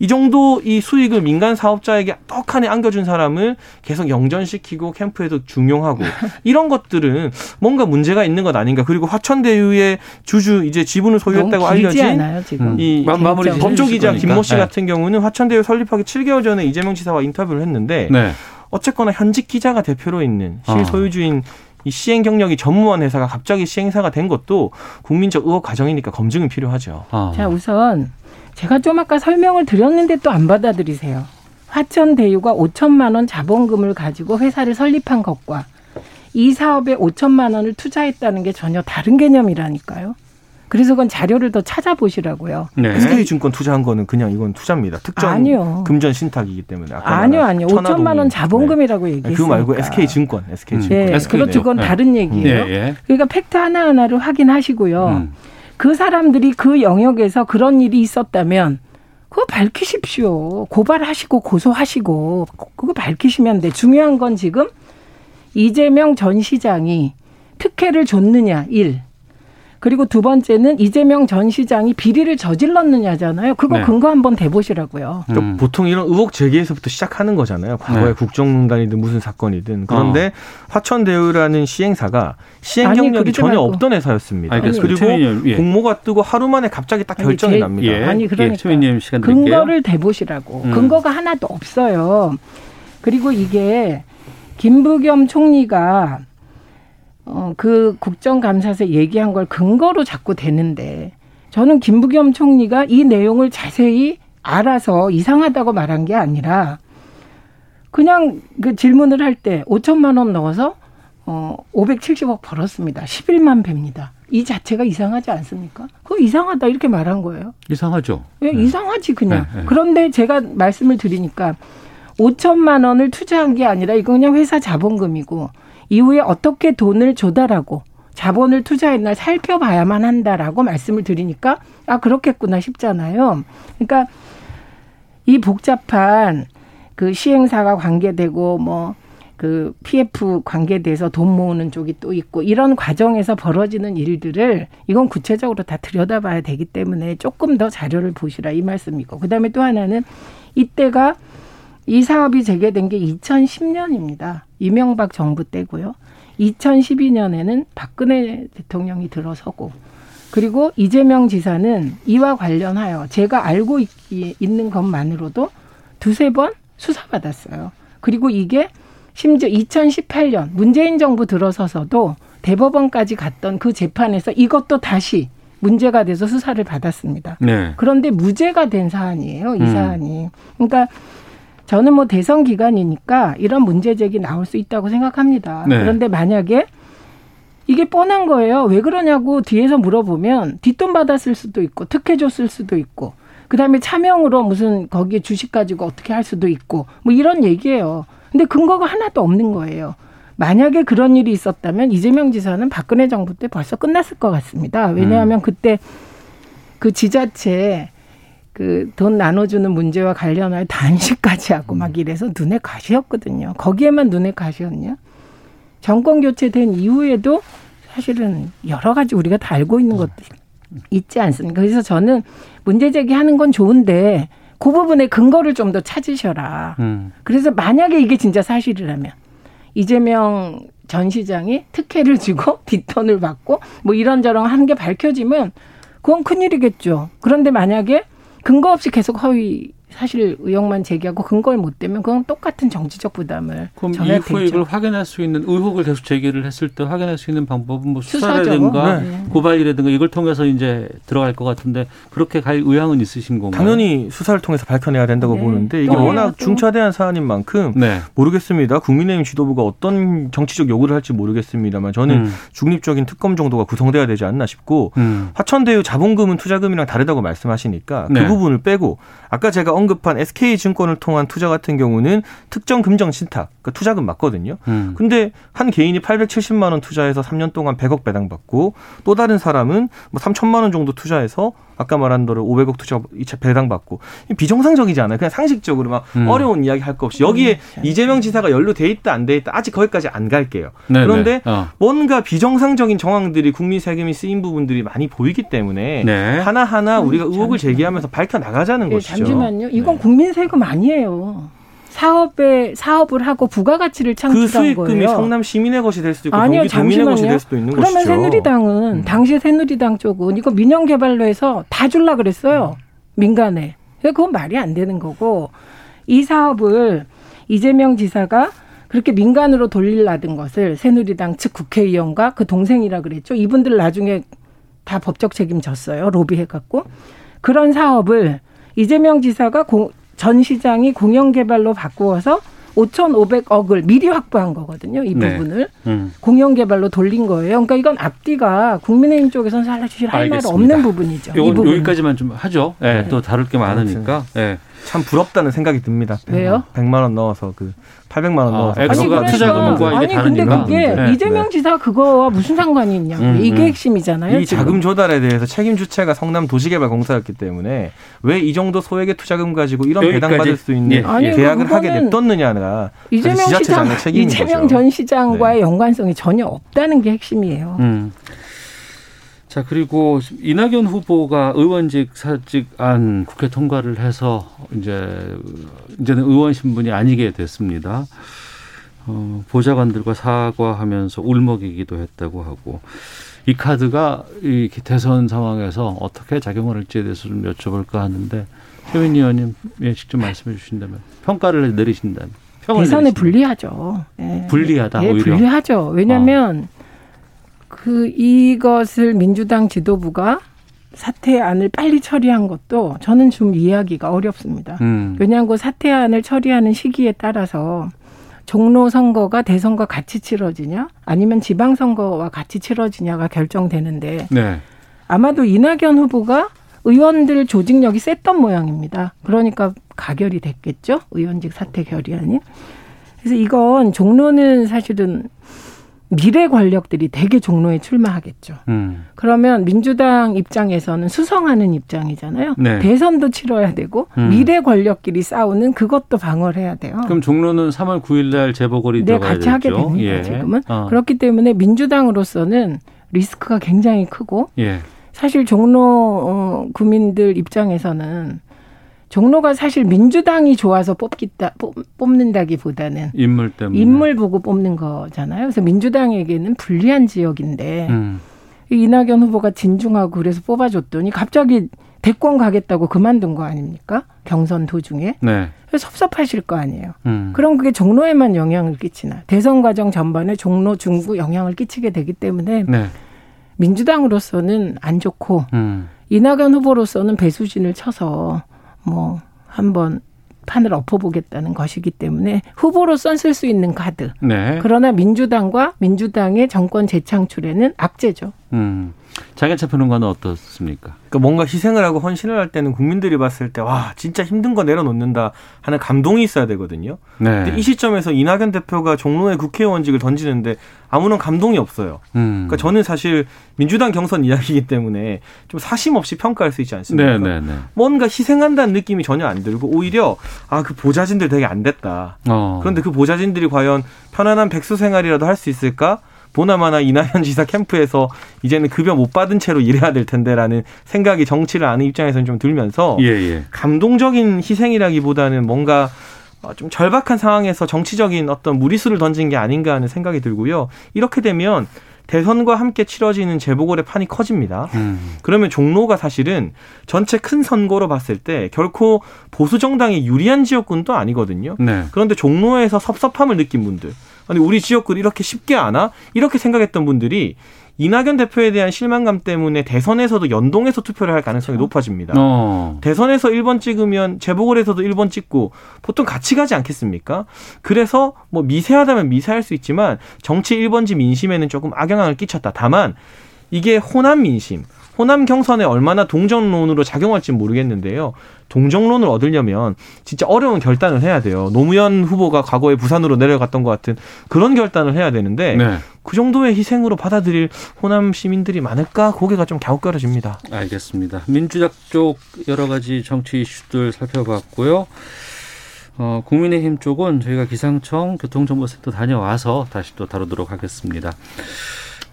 이 정도 이 수익을 민간 사업자에게 떡하니 안겨준 사람을 계속 영전시키고 캠프에도 중용하고 (laughs) 이런 것들은 뭔가 문제가 있는 것 아닌가. 그리고 화천대유의 주주 이제 지분을 소유했다고 알려진 않아요, 이 음. 마무리 법조기자 김모 씨 네. 같은 경우는 화천대유 설립하기 7개월 전에 이재명 지사와 인터뷰를 했는데 네. 어쨌거나 현직 기자가 대표로 있는 실소유주인 어. 이 시행 경력이 전무한 회사가 갑자기 시행사가 된 것도 국민적 의혹 과정이니까 검증은 필요하죠. 어. 자 우선 제가 좀 아까 설명을 드렸는데 또 안 받아들이세요. 화천대유가 5천만 원 자본금을 가지고 회사를 설립한 것과 이 사업에 5천만 원을 투자했다는 게 전혀 다른 개념이라니까요. 그래서 그건 자료를 더 찾아보시라고요. 네. SK증권 투자한 거는 그냥 이건 투자입니다. 특정 아니요. 금전 신탁이기 때문에. 아니요, 아니요. 5천만 원 자본금이라고 네. 얘기했어요. 그거 말고 SK증권, SK증권. 네, SK 그렇죠. 그건 네. 다른 얘기예요. 네. 그러니까 팩트 하나하나를 확인하시고요. 음. 그 사람들이 그 영역에서 그런 일이 있었다면 그거 밝히십시오. 고발하시고 고소하시고 그거 밝히시면 돼. 중요한 건 지금 이재명 전 시장이 특혜를 줬느냐 일. 그리고 두 번째는 이재명 전 시장이 비리를 저질렀느냐잖아요. 그거 네. 근거 한번 대보시라고요. 또 보통 이런 의혹 제기에서부터 시작하는 거잖아요. 과거에 네. 국정농단이든 무슨 사건이든. 그런데 어. 화천대유라는 시행사가 시행 아니, 경력이 전혀 말고. 없던 회사였습니다. 아니, 그러니까 그리고 예. 공모가 뜨고 하루 만에 갑자기 딱 아니, 결정이 제- 납니다. 예. 아니 그러니까 예, 시간 드릴게요. 근거를 대보시라고. 음. 근거가 하나도 없어요. 그리고 이게 김부겸 총리가 어, 그 국정감사에서 얘기한 걸 근거로 자꾸 대는데 저는 김부겸 총리가 이 내용을 자세히 알아서 이상하다고 말한 게 아니라 그냥 그 질문을 할 때 5천만 원 넣어서 어 570억 벌었습니다. 11만 배입니다. 이 자체가 이상하지 않습니까? 그거 이상하다 이렇게 말한 거예요. 이상하죠. 왜 이상하지 그냥. 네, 네. 그런데 제가 말씀을 드리니까 5천만 원을 투자한 게 아니라 이거 그냥 회사 자본금이고 이후에 어떻게 돈을 조달하고 자본을 투자했나 살펴봐야만 한다라고 말씀을 드리니까 아 그렇겠구나 싶잖아요. 그러니까 이 복잡한 그 시행사가 관계되고 뭐그 PF 관계돼서 돈 모으는 쪽이 또 있고 이런 과정에서 벌어지는 일들을 이건 구체적으로 다 들여다봐야 되기 때문에 조금 더 자료를 보시라 이 말씀이고 그다음에 또 하나는 이때가 이 사업이 재개된 게 2010년입니다. 이명박 정부 때고요. 2012년에는 박근혜 대통령이 들어서고 그리고 이재명 지사는 이와 관련하여 제가 알고 있, 있는 것만으로도 두세 번 수사받았어요. 그리고 이게 심지어 2018년 문재인 정부 들어서서도 대법원까지 갔던 그 재판에서 이것도 다시 문제가 돼서 수사를 받았습니다. 네. 그런데 무죄가 된 사안이에요, 이 음. 사안이. 그러니까 저는 뭐 대선 기간이니까 이런 문제 제기 나올 수 있다고 생각합니다. 네. 그런데 만약에 이게 뻔한 거예요. 왜 그러냐고 뒤에서 물어보면 뒷돈 받았을 수도 있고 특혜 줬을 수도 있고 그다음에 차명으로 무슨 거기에 주식 가지고 어떻게 할 수도 있고 뭐 이런 얘기예요. 근데 근거가 하나도 없는 거예요. 만약에 그런 일이 있었다면 이재명 지사는 박근혜 정부 때 벌써 끝났을 것 같습니다. 왜냐하면 그때 그 지자체 그 돈 나눠주는 문제와 관련하여 단식까지 하고 막 이래서 눈에 가시였거든요. 거기에만 눈에 가시였냐? 정권 교체된 이후에도 사실은 여러 가지 우리가 다 알고 있는 것도 있지 않습니까? 그래서 저는 문제 제기하는 건 좋은데 그 부분에 근거를 좀 더 찾으셔라. 음. 그래서 만약에 이게 진짜 사실이라면 이재명 전 시장이 특혜를 주고 (laughs) 뒷돈을 받고 뭐 이런저런 하는 게 밝혀지면 그건 큰일이겠죠. 그런데 만약에 근거 없이 계속 허위 사실 의혹만 제기하고 근거를 못 대면 그건 똑같은 정치적 부담을 그럼 테죠. 이걸 확인할 수 있는 의혹을 계속 제기를 했을 때 확인할 수 있는 방법은 뭐. 수사라든가 네. 고발이라든가 이걸 통해서 이제 들어갈 것 같은데 그렇게 갈 의향은 있으신 건가요? 당연히 수사를 통해서 밝혀내야 된다고 네. 보는데 이게 또 워낙 해야죠. 중차대한 사안인 만큼 네. 모르겠습니다. 국민의힘 지도부가 어떤 정치적 요구를 할지 모르겠습니다만 저는 음. 중립적인 특검 정도가 구성돼야 되지 않나 싶고 음. 화천대유 자본금은 투자금이랑 다르다고 말씀하시니까 네. 그 부분을 빼고 아까 제가 언급한 SK증권을 통한 투자 같은 경우는 특정 금정 신탁, 그 투자금 맞거든요. 음. 근데 한 개인이 870만 원 투자해서 3년 동안 100억 배당받고 또 다른 사람은 뭐 3천만 원 정도 투자해서 아까 말한 대로 500억 투자 배당받고 비정상적이지 않아요. 그냥 상식적으로 막 음. 어려운 이야기 할 거 없이 여기에 이재명 지사가 연루돼 있다 안 돼 있다 아직 거기까지 안 갈게요. 네, 그런데 네. 어. 뭔가 비정상적인 정황들이 국민 세금이 쓰인 부분들이 많이 보이기 때문에 네. 하나하나 우리가 의혹을 제기하면서 밝혀 나가자는 예, 것이죠. 잠시만요. 이건 국민 세금 아니에요. 사업에 사업을 하고 부가가치를 그 창출한 수익금이 거예요. 성남 시민의 것이 될 수도 있고 아니요, 경기 도민의 것이. 될 수도 있는 그러면 것이죠. 음. 새누리당은 당시 새누리당 쪽은 이거 민영 개발로 해서 다 줄라 그랬어요. 민간에. 그건 말이 안 되는 거고 이 사업을 이재명 지사가 그렇게 민간으로 돌리려던 것을 새누리당 측 국회의원과 그 동생이라 그랬죠. 이분들 나중에 다 법적 책임 졌어요. 로비해갖고. 그런 사업을 이재명 지사가 공- 전 시장이 공영 개발로 바꾸어서 5,500억을 미리 확보한 거거든요. 이 네. 부분을. 음. 공영 개발로 돌린 거예요. 그러니까 이건 앞뒤가 국민의힘 쪽에서는 사실 할 말. 없는 부분이죠. 이 요건 부분. 여기까지만 좀 하죠. 예, 또 다룰 게 많으니까. 예. 참 부럽다는 생각이 듭니다. 왜요? 100만 원 넣어서 그 800만 원 아, 넣어서 액수가 투자금과 이게 아니 근데. 그게 네. 이재명 지사 그거와 무슨 상관이 있냐고 음, 이게 음. 핵심이잖아요. 이 지금. 자금 조달에 대해서 책임 주체가 성남 도시개발공사였기 때문에 왜 이 정도 소액의 투자금 가지고 이런. 배당 받을 수 있는 예. 아니, 계약을 하게 냅뒀느냐가 이재명 시장 이재명 거죠. 전 시장과의 연관성이 전혀 없다는 게 핵심이에요. 음. 자 그리고 이낙연 후보가 의원직 사직안 국회 통과를 해서 이제 이제는 의원 신분이 아니게 됐습니다. 어, 보좌관들과 사과하면서 울먹이기도 했다고 하고 이 카드가 이 대선 상황에서 어떻게 작용을 할지에 대해서 좀 여쭤볼까 하는데 최민 의원님 예, 직접 말씀해 주신다면 평가를 내리신다면 대선에 내리신다면. 불리하죠. 예. 불리하다 예, 오히려 불리하죠. 왜냐하면 어. 그 이것을 민주당 지도부가 사퇴안을 빨리 처리한 것도 저는 좀 이해하기가 어렵습니다. 음. 왜냐하면 그 사퇴안을 처리하는 시기에 따라서 종로 선거가 대선과 같이 치러지냐 아니면 지방 선거와 같이 치러지냐가 결정되는데 네. 아마도 이낙연 후보가 의원들 조직력이 셌던 모양입니다. 그러니까 가결이 됐겠죠. 의원직 사퇴 결의안이. 그래서 이건 종로는 사실은 미래 권력들이 대개 종로에 출마하겠죠. 음. 그러면 민주당 입장에서는 수성하는 입장이잖아요. 네. 대선도 치러야 되고 음. 미래 권력끼리 싸우는 그것도 방어를 해야 돼요. 그럼 종로는 3월 9일 날 재보궐이 네, 같이 되죠? 하게 됩니다. 예. 지금은 어. 그렇기 때문에 민주당으로서는 리스크가 굉장히 크고 예. 사실 종로 어, 구민들 입장에서는 종로가 사실 민주당이 좋아서 뽑기다 뽑는다기보다는 인물 때문에 인물 보고 뽑는 거잖아요. 그래서 민주당에게는 불리한 지역인데 음. 이낙연 후보가 진중하고 그래서 뽑아줬더니 갑자기 대권 가겠다고 그만둔 거 아닙니까? 경선 도중에. 네. 섭섭하실 거 아니에요. 음. 그럼 그게 종로에만 영향을 끼치나. 대선 과정 전반에 종로 중구 영향을 끼치게 되기 때문에 네. 민주당으로서는 안 좋고 음. 이낙연 후보로서는 배수진을 쳐서 뭐 한번 판을 엎어보겠다는 것이기 때문에 후보로선 쓸 수 있는 카드. 네. 그러나 민주당과 민주당의 정권 재창출에는 악재죠. 음. 장현차 평론가는 어떻습니까? 그러니까 뭔가 희생을 하고 헌신을 할 때는 국민들이 봤을 때 와 진짜 힘든 거 내려놓는다 하는 감동이 있어야 되거든요. 네. 근데 이 시점에서 이낙연 대표가 종로의 국회의원직을 던지는데 아무런 감동이 없어요. 음. 그러니까 저는 사실 민주당 경선 이야기이기 때문에 좀 사심 없이 평가할 수 있지 않습니까? 네, 네, 네. 뭔가 희생한다는 느낌이 전혀 안 들고 오히려 아 그 보좌진들 되게 안 됐다. 어. 그런데 그 보좌진들이 과연 편안한 백수 생활이라도 할 수 있을까? 보나마나 이낙연 지사 캠프에서 이제는 급여 못 받은 채로 일해야 될 텐데라는 생각이 정치를 아는 입장에서는 좀 들면서 예, 예. 감동적인 희생이라기보다는 뭔가 좀 절박한 상황에서 정치적인 어떤 무리수를 던진 게 아닌가 하는 생각이 들고요. 이렇게 되면 대선과 함께 치러지는 재보궐의 판이 커집니다. 음. 그러면 종로가 사실은 전체 큰 선거로 봤을 때 결코 보수 정당이 유리한 지역군도 아니거든요. 네. 그런데 종로에서 섭섭함을 느낀 분들, 아니 우리 지역구 이렇게 쉽게 안아? 이렇게 생각했던 분들이 이낙연 대표에 대한 실망감 때문에 대선에서도 연동해서 투표를 할 가능성이 그렇죠. 높아집니다. 어. 대선에서 1번 찍으면 재보궐에서도 1번 찍고 보통 같이 가지 않겠습니까? 그래서 뭐 미세하다면 미세할 수 있지만 정치 1번지 민심에는 조금 악영향을 끼쳤다. 다만 이게 호남 민심, 호남 경선에 얼마나 동정론으로 작용할지 모르겠는데요. 동정론을 얻으려면 진짜 어려운 결단을 해야 돼요. 노무현 후보가 과거에 부산으로 내려갔던 것 같은 그런 결단을 해야 되는데 네. 그 정도의 희생으로 받아들일 호남 시민들이 많을까 고개가 좀 갸웃거려집니다. 알겠습니다. 민주당 쪽 여러 가지 정치 이슈들 살펴봤고요. 어, 국민의힘 쪽은 저희가 기상청 교통정보센터 다녀와서 다시 또 다루도록 하겠습니다.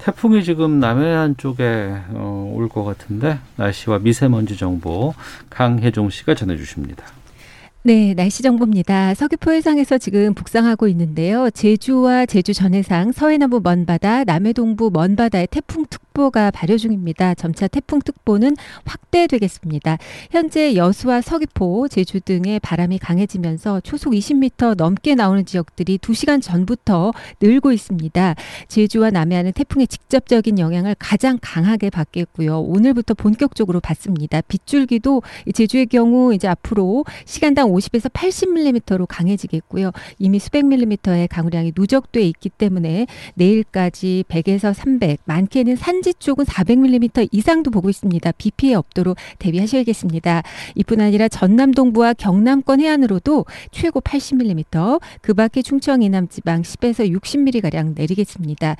태풍이 지금 남해안 쪽에 어, 올 것 같은데 날씨와 미세먼지 정보 강혜종 씨가 전해주십니다. 네, 날씨 정보입니다. 서귀포 해상에서 지금 북상하고 있는데요. 제주와 제주 전해상, 서해남부 먼바다, 남해동부 먼바다에 태풍특보가 발효 중입니다. 점차 태풍특보는 확대되겠습니다. 현재 여수와 서귀포, 제주 등의 바람이 강해지면서 초속 20m 넘게 나오는 지역들이 2시간 전부터 늘고 있습니다. 제주와 남해안은 태풍의 직접적인 영향을 가장 강하게 받겠고요. 오늘부터 본격적으로 받습니다. 빗줄기도 제주의 경우 이제 앞으로 시간당 50에서 80mm로 강해지겠고요. 이미 수백 밀리미터의 강우량이 누적돼 있기 때문에 내일까지 100에서 300, 많게는 산지 쪽은 400mm 이상도 보고 있습니다. 비 피해 없도록 대비하셔야겠습니다. 이뿐 아니라 전남 동부와 경남권 해안으로도 최고 80mm, 그 밖에 충청 이남 지방 10에서 60mm 가량 내리겠습니다.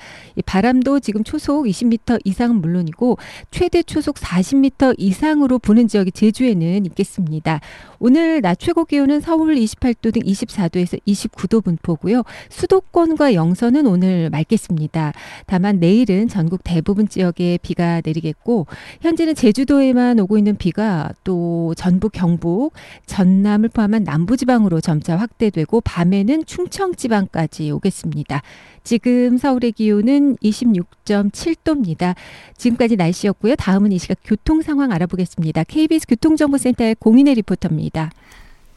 바람도 지금 초속 20m 이상은 물론이고 최대 초속 40m 이상으로 부는 지역이 제주에는 있겠습니다. 오늘 낮 최고 기온은 서울 28도 등 24도에서 29도 분포고요. 수도권과 영서는 오늘 맑겠습니다. 다만 내일은 전국 대부분 지역에 비가 내리겠고 현재는 제주도에만 오고 있는 비가 또 전북, 경북, 전남을 포함한 남부 지방으로 점차 확대되고 밤에는 충청 지방까지 오겠습니다. 지금 서울의 기온은 26.7도입니다. 지금까지 날씨였고요. 다음은 이 시각 교통 상황 알아보겠습니다. KBS 교통정보센터의 공인혜 리포터입니다.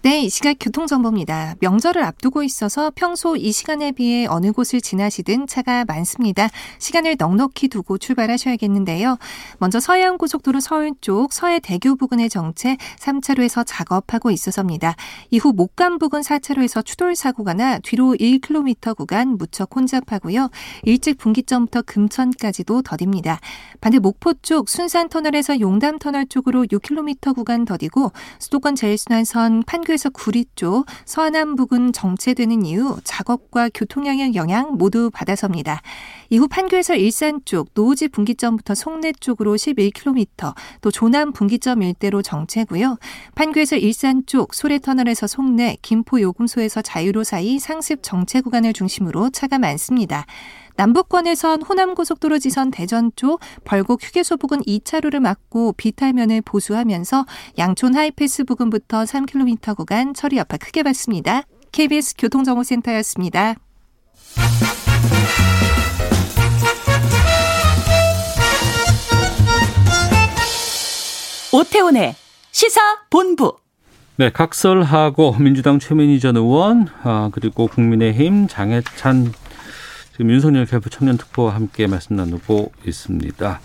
네, 이 시각 교통정보입니다. 명절을 앞두고 있어서 평소 이 시간에 비해 어느 곳을 지나시든 차가 많습니다. 시간을 넉넉히 두고 출발하셔야겠는데요. 먼저 서해안고속도로 서울 쪽 서해대교 부근의 정체 3차로에서 작업하고 있어서입니다. 이후 목감 부근 4차로에서 추돌 사고가 나 뒤로 1km 구간 무척 혼잡하고요. 일찍 분기점부터 금천까지도 더딥니다. 반대 목포 쪽 순산터널에서 용담터널 쪽으로 6km 구간 더디고 수도권 제일순환선 판교 서에서 구리 쪽 서남 부근 정체되는 이후 작업과 교통량의 영향 모두 받아섭니다. 이후 판교에서 일산 쪽 노지 분기점부터 송내 쪽으로 11km, 또 조남 분기점 일대로 정체고요. 판교에서 일산 쪽 소래터널에서 송내, 김포 요금소에서 자유로 사이 상습 정체 구간을 중심으로 차가 많습니다. 남북권에선 호남고속도로 지선 대전 쪽 벌곡 휴게소 부근 2차로를 막고 비탈면을 보수하면서 양촌 하이패스 부근부터 3km 구간 처리 여파 크게 받습니다. KBS 교통정보센터였습니다. 오태훈의 시사 본부 네, 각설하고 민주당 최민희 전 의원 아, 그리고 국민의힘 장해찬 지금 윤석열 캠프 청년 특보와 함께 말씀 나누고 있습니다.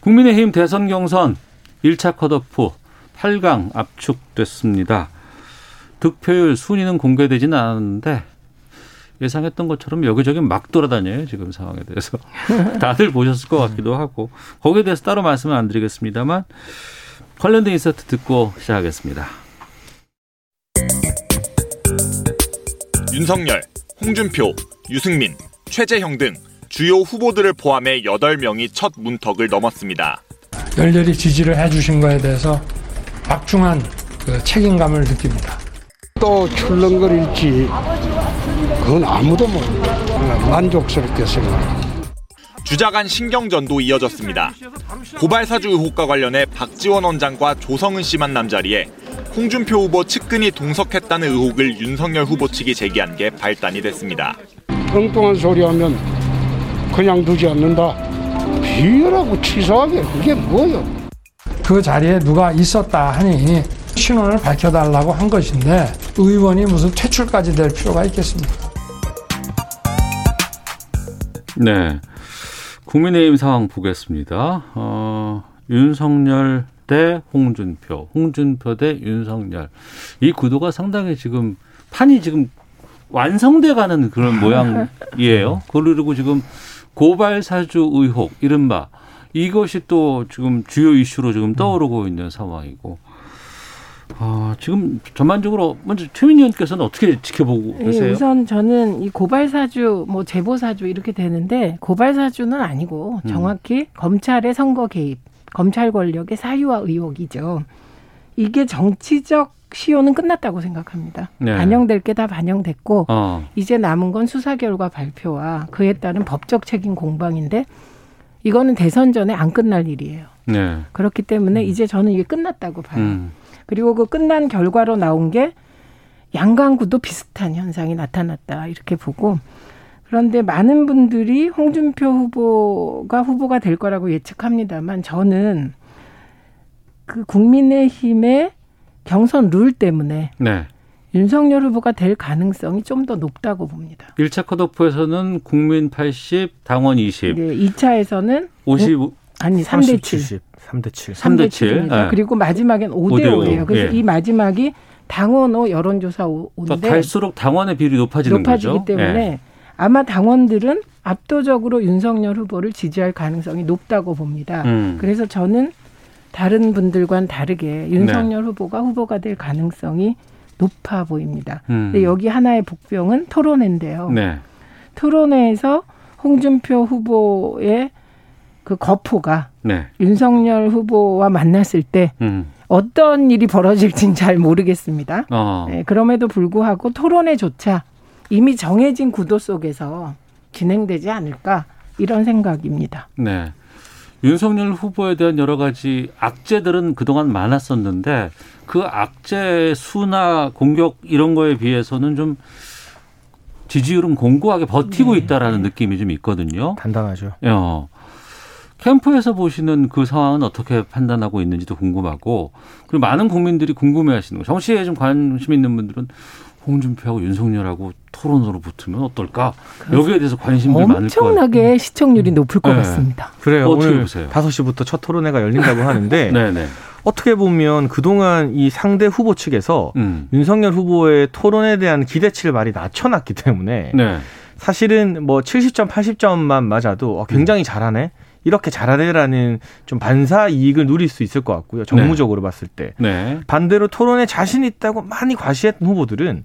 국민의힘 대선 경선 1차 컷오프 8강 압축됐습니다. 득표율 순위는 공개되지는 않았는데 예상했던 것처럼 여기저기 막 돌아다녀요 지금 상황에 대해서 (laughs) 다들 보셨을 것 같기도 하고 거기에 대해서 따로 말씀은 안 드리겠습니다만 관련된 인서트 듣고 시작하겠습니다. 윤석열, 홍준표, 유승민, 최재형 등 주요 후보들을 포함해 8명이 첫 문턱을 넘었습니다. 열렬히 지지를 해주신 거에 대해서 박중한 그 책임감을 느낍니다. 또 출렁거릴지 그건 아무도 모릅니다. 만족스럽게 생각합니다. 주자간 신경전도 이어졌습니다. 고발사주 의혹과 관련해 박지원 원장과 조성은 씨 만 남 자리에 홍준표 후보 측근이 동석했다는 의혹을 윤석열 후보 측이 제기한 게 발단이 됐습니다. 엉뚱한 소리 하면 그냥 두지 않는다. 비열하고 치사하게 그게 뭐요? 그 자리에 누가 있었다 하니 신원을 밝혀달라고 한 것인데 의원이 무슨 퇴출까지 될 필요가 있겠습니까? 네. 국민의힘 상황 보겠습니다. 어, 윤석열 대 홍준표, 홍준표 대 윤석열. 이 구도가 상당히 지금 판이 지금 완성돼 가는 그런 모양이에요. (laughs) 그리고 지금 고발 사주 의혹 이른바 이것이 또 지금 주요 이슈로 지금 떠오르고 있는 상황이고. 아, 지금 전반적으로 먼저 최민희 의원께서는 어떻게 지켜보고 예, 계세요? 우선 저는 이 고발 사주, 뭐 제보 사주 이렇게 되는데 고발 사주는 아니고 음. 정확히 검찰의 선거 개입, 검찰 권력의 사유와 의혹이죠. 이게 정치적 시효는 끝났다고 생각합니다. 네. 반영될 게 다 반영됐고 어. 이제 남은 건 수사 결과 발표와 그에 따른 법적 책임 공방인데 이거는 대선 전에 안 끝날 일이에요. 네. 그렇기 때문에 이제 저는 이게 끝났다고 봐요. 음. 그리고 그 끝난 결과로 나온 게 양강구도 비슷한 현상이 나타났다 이렇게 보고 그런데 많은 분들이 홍준표 후보가 후보가 될 거라고 예측합니다만 저는 그 국민의힘의 경선 룰 때문에 네. 윤석열 후보가 될 가능성이 좀 더 높다고 봅니다. 1차 컷오프에서는 국민 80, 당원 20. 네, 2차에서는 50 아니 3대 7. 3대 7. 3대 7. 입니다 네. 그리고 마지막엔 5대 5대 5예요. 그래서 예. 이 마지막이 당원호 여론조사 5인데 그러니까 갈수록 당원의 비율이 높아지는 높아지기 거죠. 때문에 예. 아마 당원들은 압도적으로 윤석열 후보를 지지할 가능성이 높다고 봅니다. 음. 그래서 저는 다른 분들과는 다르게 윤석열 후보가 후보가 될 가능성이 높아 보입니다. 음. 근데 여기 하나의 복병은 토론회인데요. 네. 토론회에서 홍준표 후보의 그 거포가 네. 윤석열 후보와 만났을 때 음. 어떤 일이 벌어질지는 잘 모르겠습니다. 어. 네, 그럼에도 불구하고 토론회조차 이미 정해진 구도 속에서 진행되지 않을까 이런 생각입니다. 네. 윤석열 후보에 대한 여러 가지 악재들은 그동안 많았었는데 그 악재 수나 공격 이런 거에 비해서는 좀 지지율은 공고하게 버티고 네. 있다라는 느낌이 좀 있거든요. 단단하죠. 어. 캠프에서 보시는 그 상황은 어떻게 판단하고 있는지도 궁금하고 그리고 많은 국민들이 궁금해하시는 거 정치에 좀 관심 있는 분들은 홍준표하고 윤석열하고 토론으로 붙으면 어떨까 여기에 대해서 관심들 많을 거예요. 엄청나게 시청률이 높을 것 네. 같습니다. 그래요. 어떻게 오늘 보세요? 5시부터 첫 토론회가 열린다고 하는데 네네. (laughs) 어떻게 보면 그동안 이 상대 후보 측에서 음. 윤석열 후보의 토론에 대한 기대치를 많이 낮춰놨기 때문에 네. 사실은 뭐 70점, 80점만 맞아도 어, 굉장히 잘하네. 이렇게 잘하네라는 좀 반사 이익을 누릴 수 있을 것 같고요. 정무적으로 봤을 때. 네. 반대로 토론에 자신 있다고 많이 과시했던 후보들은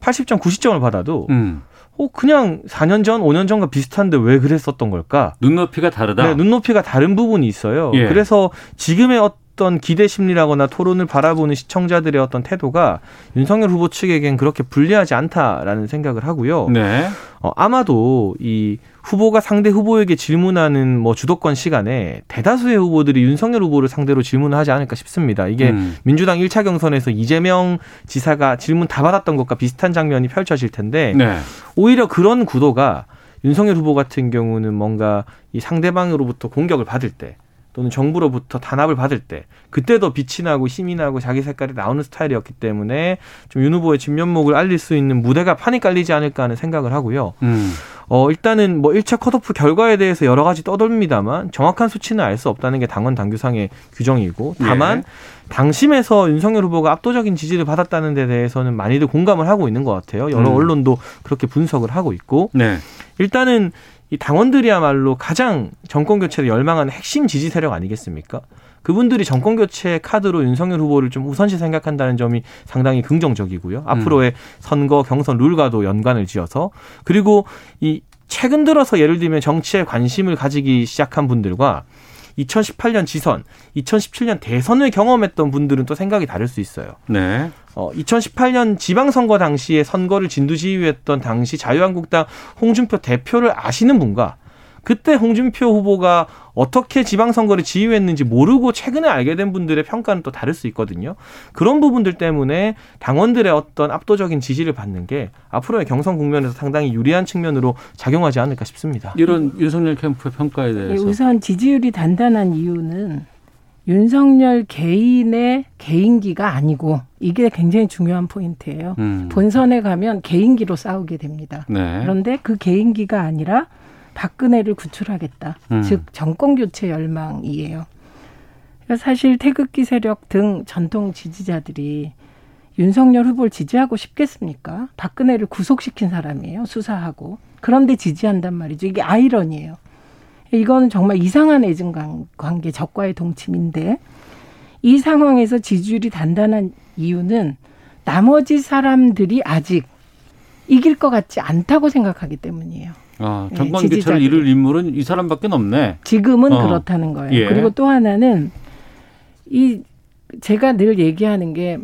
80점, 90점을 받아도 음. 어, 그냥 4년 전, 5년 전과 비슷한데 왜 그랬었던 걸까? 눈높이가 다르다. 네, 눈높이가 다른 부분이 있어요. 예. 그래서 지금의 어떤 기대 심리라거나 토론을 바라보는 시청자들의 어떤 태도가 윤석열 후보 측에겐 그렇게 불리하지 않다라는 생각을 하고요. 네. 어, 아마도 이 후보가 상대 후보에게 질문하는 뭐 주도권 시간에 대다수의 후보들이 윤석열 후보를 상대로 질문을 하지 않을까 싶습니다. 이게 음. 민주당 1차 경선에서 이재명 지사가 질문 다 받았던 것과 비슷한 장면이 펼쳐질 텐데 네. 오히려 그런 구도가 윤석열 후보 같은 경우는 뭔가 이 상대방으로부터 공격을 받을 때 또는 정부로부터 단합을 받을 때 그때 더 빛이 나고 힘이 나고 자기 색깔이 나오는 스타일이었기 때문에 좀 윤 후보의 진면목을 알릴 수 있는 무대가 판이 깔리지 않을까 하는 생각을 하고요. 음. 어, 일단은 뭐 1차 컷오프 결과에 대해서 여러 가지 떠돌립니다만 정확한 수치는 알 수 없다는 게 당원 당규상의 규정이고 다만 예. 당심에서 윤석열 후보가 압도적인 지지를 받았다는 데 대해서는 많이들 공감을 하고 있는 것 같아요. 여러 음. 언론도 그렇게 분석을 하고 있고 네. 일단은 이 당원들이야말로 가장 정권 교체를 열망하는 핵심 지지 세력 아니겠습니까? 그분들이 정권 교체 카드로 윤석열 후보를 좀 우선시 생각한다는 점이 상당히 긍정적이고요. 앞으로의 선거 경선 룰과도 연관을 지어서 그리고 이 최근 들어서 예를 들면 정치에 관심을 가지기 시작한 분들과 2018년 지선, 2017년 대선을 경험했던 분들은 또 생각이 다를 수 있어요. 네. 어, 2018년 지방선거 당시에 선거를 진두지휘했던 당시 자유한국당 홍준표 대표를 아시는 분과 그때 홍준표 후보가 어떻게 지방선거를 지휘했는지 모르고 최근에 알게 된 분들의 평가는 또 다를 수 있거든요. 그런 부분들 때문에 당원들의 어떤 압도적인 지지를 받는 게 앞으로의 경선 국면에서 상당히 유리한 측면으로 작용하지 않을까 싶습니다. 이런 윤석열 캠프의 평가에 예, 대해서 우선 지지율이 단단한 이유는 윤석열 개인의 개인기가 아니고 이게 굉장히 중요한 포인트예요. 음. 본선에 가면 개인기로 싸우게 됩니다. 네. 그런데 그 개인기가 아니라 박근혜를 구출하겠다. 음. 즉 정권 교체 열망이에요. 그러니까 사실 태극기 세력 등 전통 지지자들이 윤석열 후보를 지지하고 싶겠습니까? 박근혜를 구속시킨 사람이에요. 수사하고. 그런데 지지한단 말이죠. 이게 아이러니예요. 이거는 정말 이상한 애증 관- 관계, 적과의 동침인데 이 상황에서 지지율이 단단한 이유는 나머지 사람들이 아직 이길 것 같지 않다고 생각하기 때문이에요. 아, 네, 정권 교체를 지지자들이. 이룰 인물은 이 사람밖에 없네. 지금은 어. 그렇다는 거예요. 예. 그리고 또 하나는 이 제가 늘 얘기하는 게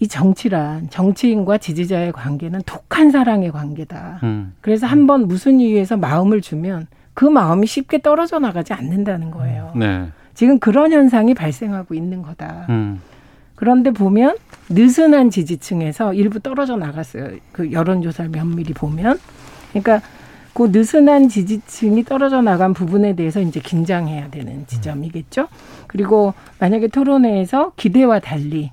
이 정치란 정치인과 지지자의 관계는 독한 사랑의 관계다. 음. 그래서 한번 무슨 이유에서 마음을 주면 그 마음이 쉽게 떨어져 나가지 않는다는 거예요. 네. 지금 그런 현상이 발생하고 있는 거다. 음. 그런데 보면 느슨한 지지층에서 일부 떨어져 나갔어요. 그 여론조사를 면밀히 보면. 그러니까 그 느슨한 지지층이 떨어져 나간 부분에 대해서 이제 긴장해야 되는 지점이겠죠. 그리고 만약에 토론회에서 기대와 달리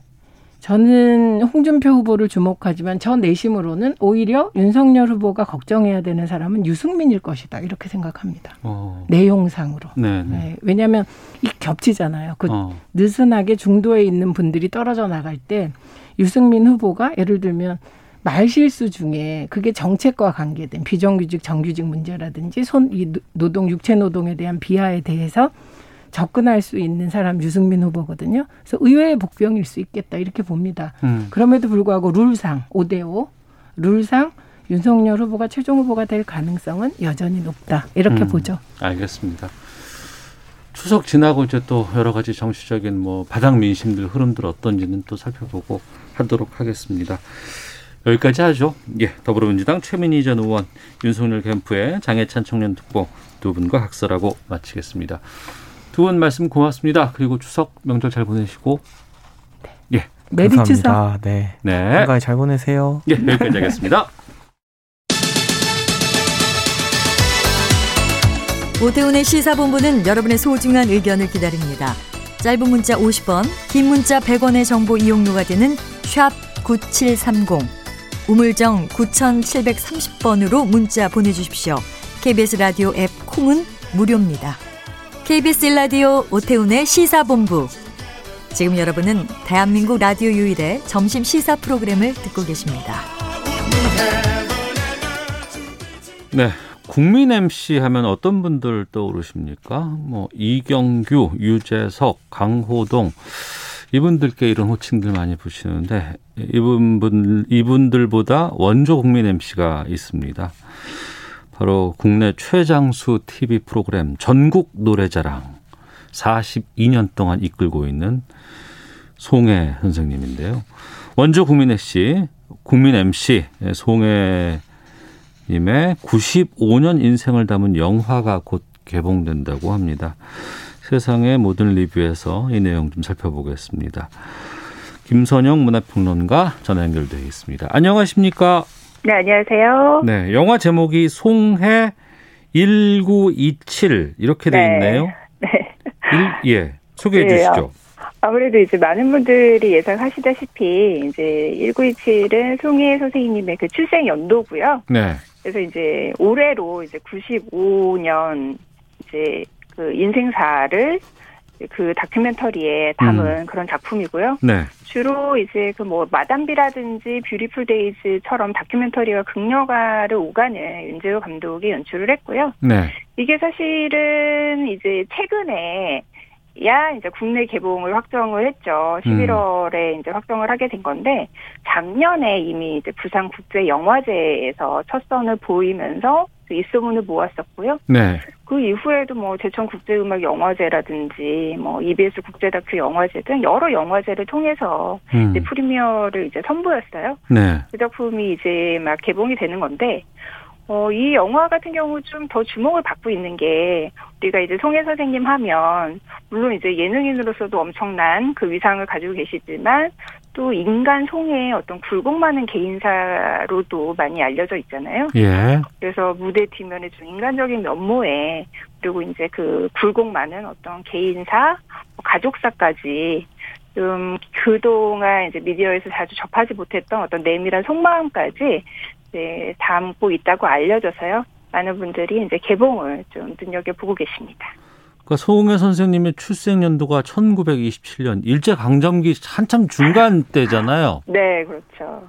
저는 홍준표 후보를 주목하지만 저 내심으로는 오히려 윤석열 후보가 걱정해야 되는 사람은 유승민일 것이다. 이렇게 생각합니다. 어. 내용상으로. 네, 네. 네, 왜냐하면 이 겹치잖아요. 그 어. 느슨하게 중도에 있는 분들이 떨어져 나갈 때 유승민 후보가 예를 들면 말실수 중에 그게 정책과 관계된 비정규직 정규직 문제라든지 손 이 노동 육체 노동에 대한 비하에 대해서 접근할 수 있는 사람 유승민 후보거든요. 그래서 의외의 복병일 수 있겠다 이렇게 봅니다. 음. 그럼에도 불구하고 룰상 5대5 룰상 윤석열 후보가 최종 후보가 될 가능성은 여전히 높다 이렇게 음. 보죠. 알겠습니다. 추석 지나고 이제 또 여러 가지 정치적인 뭐 바닥 민심들 흐름들 어떤지는 또 살펴보고 하도록 하겠습니다. 여기까지 하죠. 예, 더불어민주당 최민희 전 의원, 윤석열 캠프의 장해찬 청년 특보 두 분과 각설하고 마치겠습니다. 두 분 말씀 고맙습니다. 그리고 추석 명절 잘 보내시고 예, 메리 추석. 네. 네. 건강히 잘 보내세요. 예, 여기까지 하겠습니다. (laughs) 오태훈의 시사본부는 여러분의 소중한 의견을 기다립니다. 짧은 문자 50원, 긴 문자 100원의 정보 이용료가 되는 샵 9730, 우물정 9730번으로 문자 보내주십시오. KBS 라디오 앱 콩은 무료입니다. KBS 라디오 오태훈의 시사본부. 지금 여러분은 대한민국 라디오 유일의 점심 시사 프로그램을 듣고 계십니다. 네. 국민 MC 하면 어떤 분들 떠오르십니까? 뭐 이경규, 유재석, 강호동 이분들께 이런 호칭들 많이 부시는데 이분분 이분들보다 원조 국민 MC가 있습니다. 바로 국내 최장수 TV 프로그램 전국 노래자랑 42년 동안 이끌고 있는 송혜 선생님인데요. 원조 국민 MC, 국민 MC 송혜 님의 95년 인생을 담은 영화가 곧 개봉된다고 합니다. 세상의 모든 리뷰에서 이 내용 좀 살펴보겠습니다. 김선영 문화평론가 전화 연결되어 있습니다. 안녕하십니까? 네, 안녕하세요. 네, 영화 제목이 송해 1927 이렇게 돼 네. 있네요. 네. 일, 예, 소개해 네, 주시죠. 아무래도 이제 많은 분들이 예상하시다시피 이제 1927은 송해 선생님의 그 출생 연도고요. 네. 그래서 이제 올해로 이제 95년 이제 그 인생사를 그 다큐멘터리에 담은 그런 작품이고요. 네. 주로 이제 그 뭐 마담 B라든지 Beautiful Days처럼 다큐멘터리와 극영화를 오가는 윤재호 감독이 연출을 했고요. 네. 이게 사실은 이제 최근에 야 이제 국내 개봉을 확정을 했죠. 11월에 이제 확정을 하게 된 건데 작년에 이미 이제 부산 국제 영화제에서 첫 선을 보이면서 그 입소문을 모았었고요. 네. 그 이후에도 뭐 제천 국제음악 영화제라든지 뭐 EBS 국제 다큐 영화제 등 여러 영화제를 통해서 음. 이제 프리미어를 이제 선보였어요. 네. 그 작품이 이제 막 개봉이 되는 건데, 어, 이 영화 같은 경우 좀 더 주목을 받고 있는 게, 우리가 이제 송혜 선생님 하면, 물론 이제 예능인으로서도 엄청난 그 위상을 가지고 계시지만, 또 인간 송혜의 어떤 굴곡 많은 개인사로도 많이 알려져 있잖아요. 예. 그래서 무대 뒷면에 좀 인간적인 면모에, 그리고 이제 그 굴곡 많은 어떤 개인사, 뭐 가족사까지 좀 그동안 이제 미디어에서 자주 접하지 못했던 어떤 내밀한 속마음까지 이제 담고 있다고 알려져서요. 많은 분들이 이제 개봉을 좀 눈여겨보고 계십니다. 그러니까 송혜 선생님의 출생 연도가 1927년 일제 강점기 한참 중간 때잖아요. 네, 그렇죠.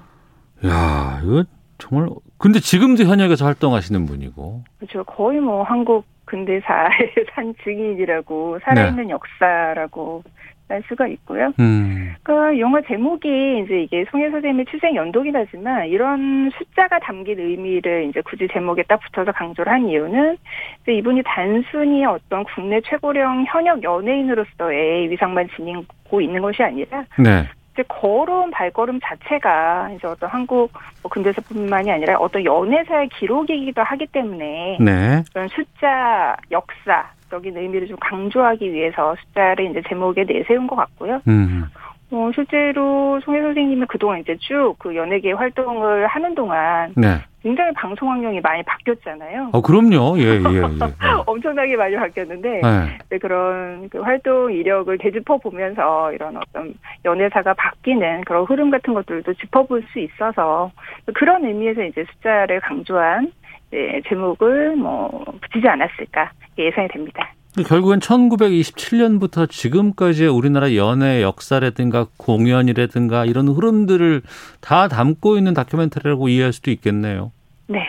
야, 이거 정말 근데 지금도 현역에서 활동하시는 분이고. 그렇죠. 거의 뭐 한국 근대사의 (laughs) 산 증인이라고 살아있는 역사라고 할 수가 있고요. 음. 그 영화 제목이 이제 이게 송혜 선생님의 출생 연도긴 하지만 이런 숫자가 담긴 의미를 이제 굳이 제목에 딱 붙여서 강조를 한 이유는 이제 이분이 단순히 어떤 국내 최고령 현역 연예인으로서의 위상만 지니고 있는 것이 아니라 네. 이제 걸어온 발걸음 자체가 이제 어떤 한국 뭐 근대사뿐만이 아니라 어떤 연애사의 기록이기도 하기 때문에 네. 그런 숫자 역사 적인 의미를 좀 강조하기 위해서 숫자를 이제 제목에 내세운 것 같고요. 음. 어, 실제로 송혜 선생님은 그동안 이제 쭉 그 연예계 활동을 하는 동안 네. 굉장히 방송 환경이 많이 바뀌었잖아요. 어, 그럼요. 예, 예, 예. (laughs) 엄청나게 많이 바뀌었는데 네. 네, 그런 그 활동 이력을 되짚어 보면서 이런 어떤 연애사가 바뀌는 그런 흐름 같은 것들도 짚어볼 수 있어서 그런 의미에서 이제 숫자를 강조한 네, 제목을 뭐 붙이지 않았을까 예상이 됩니다. 결국엔 1927년부터 지금까지의 우리나라 연애 역사라든가 공연이라든가 이런 흐름들을 다 담고 있는 다큐멘터리라고 이해할 수도 있겠네요. 네.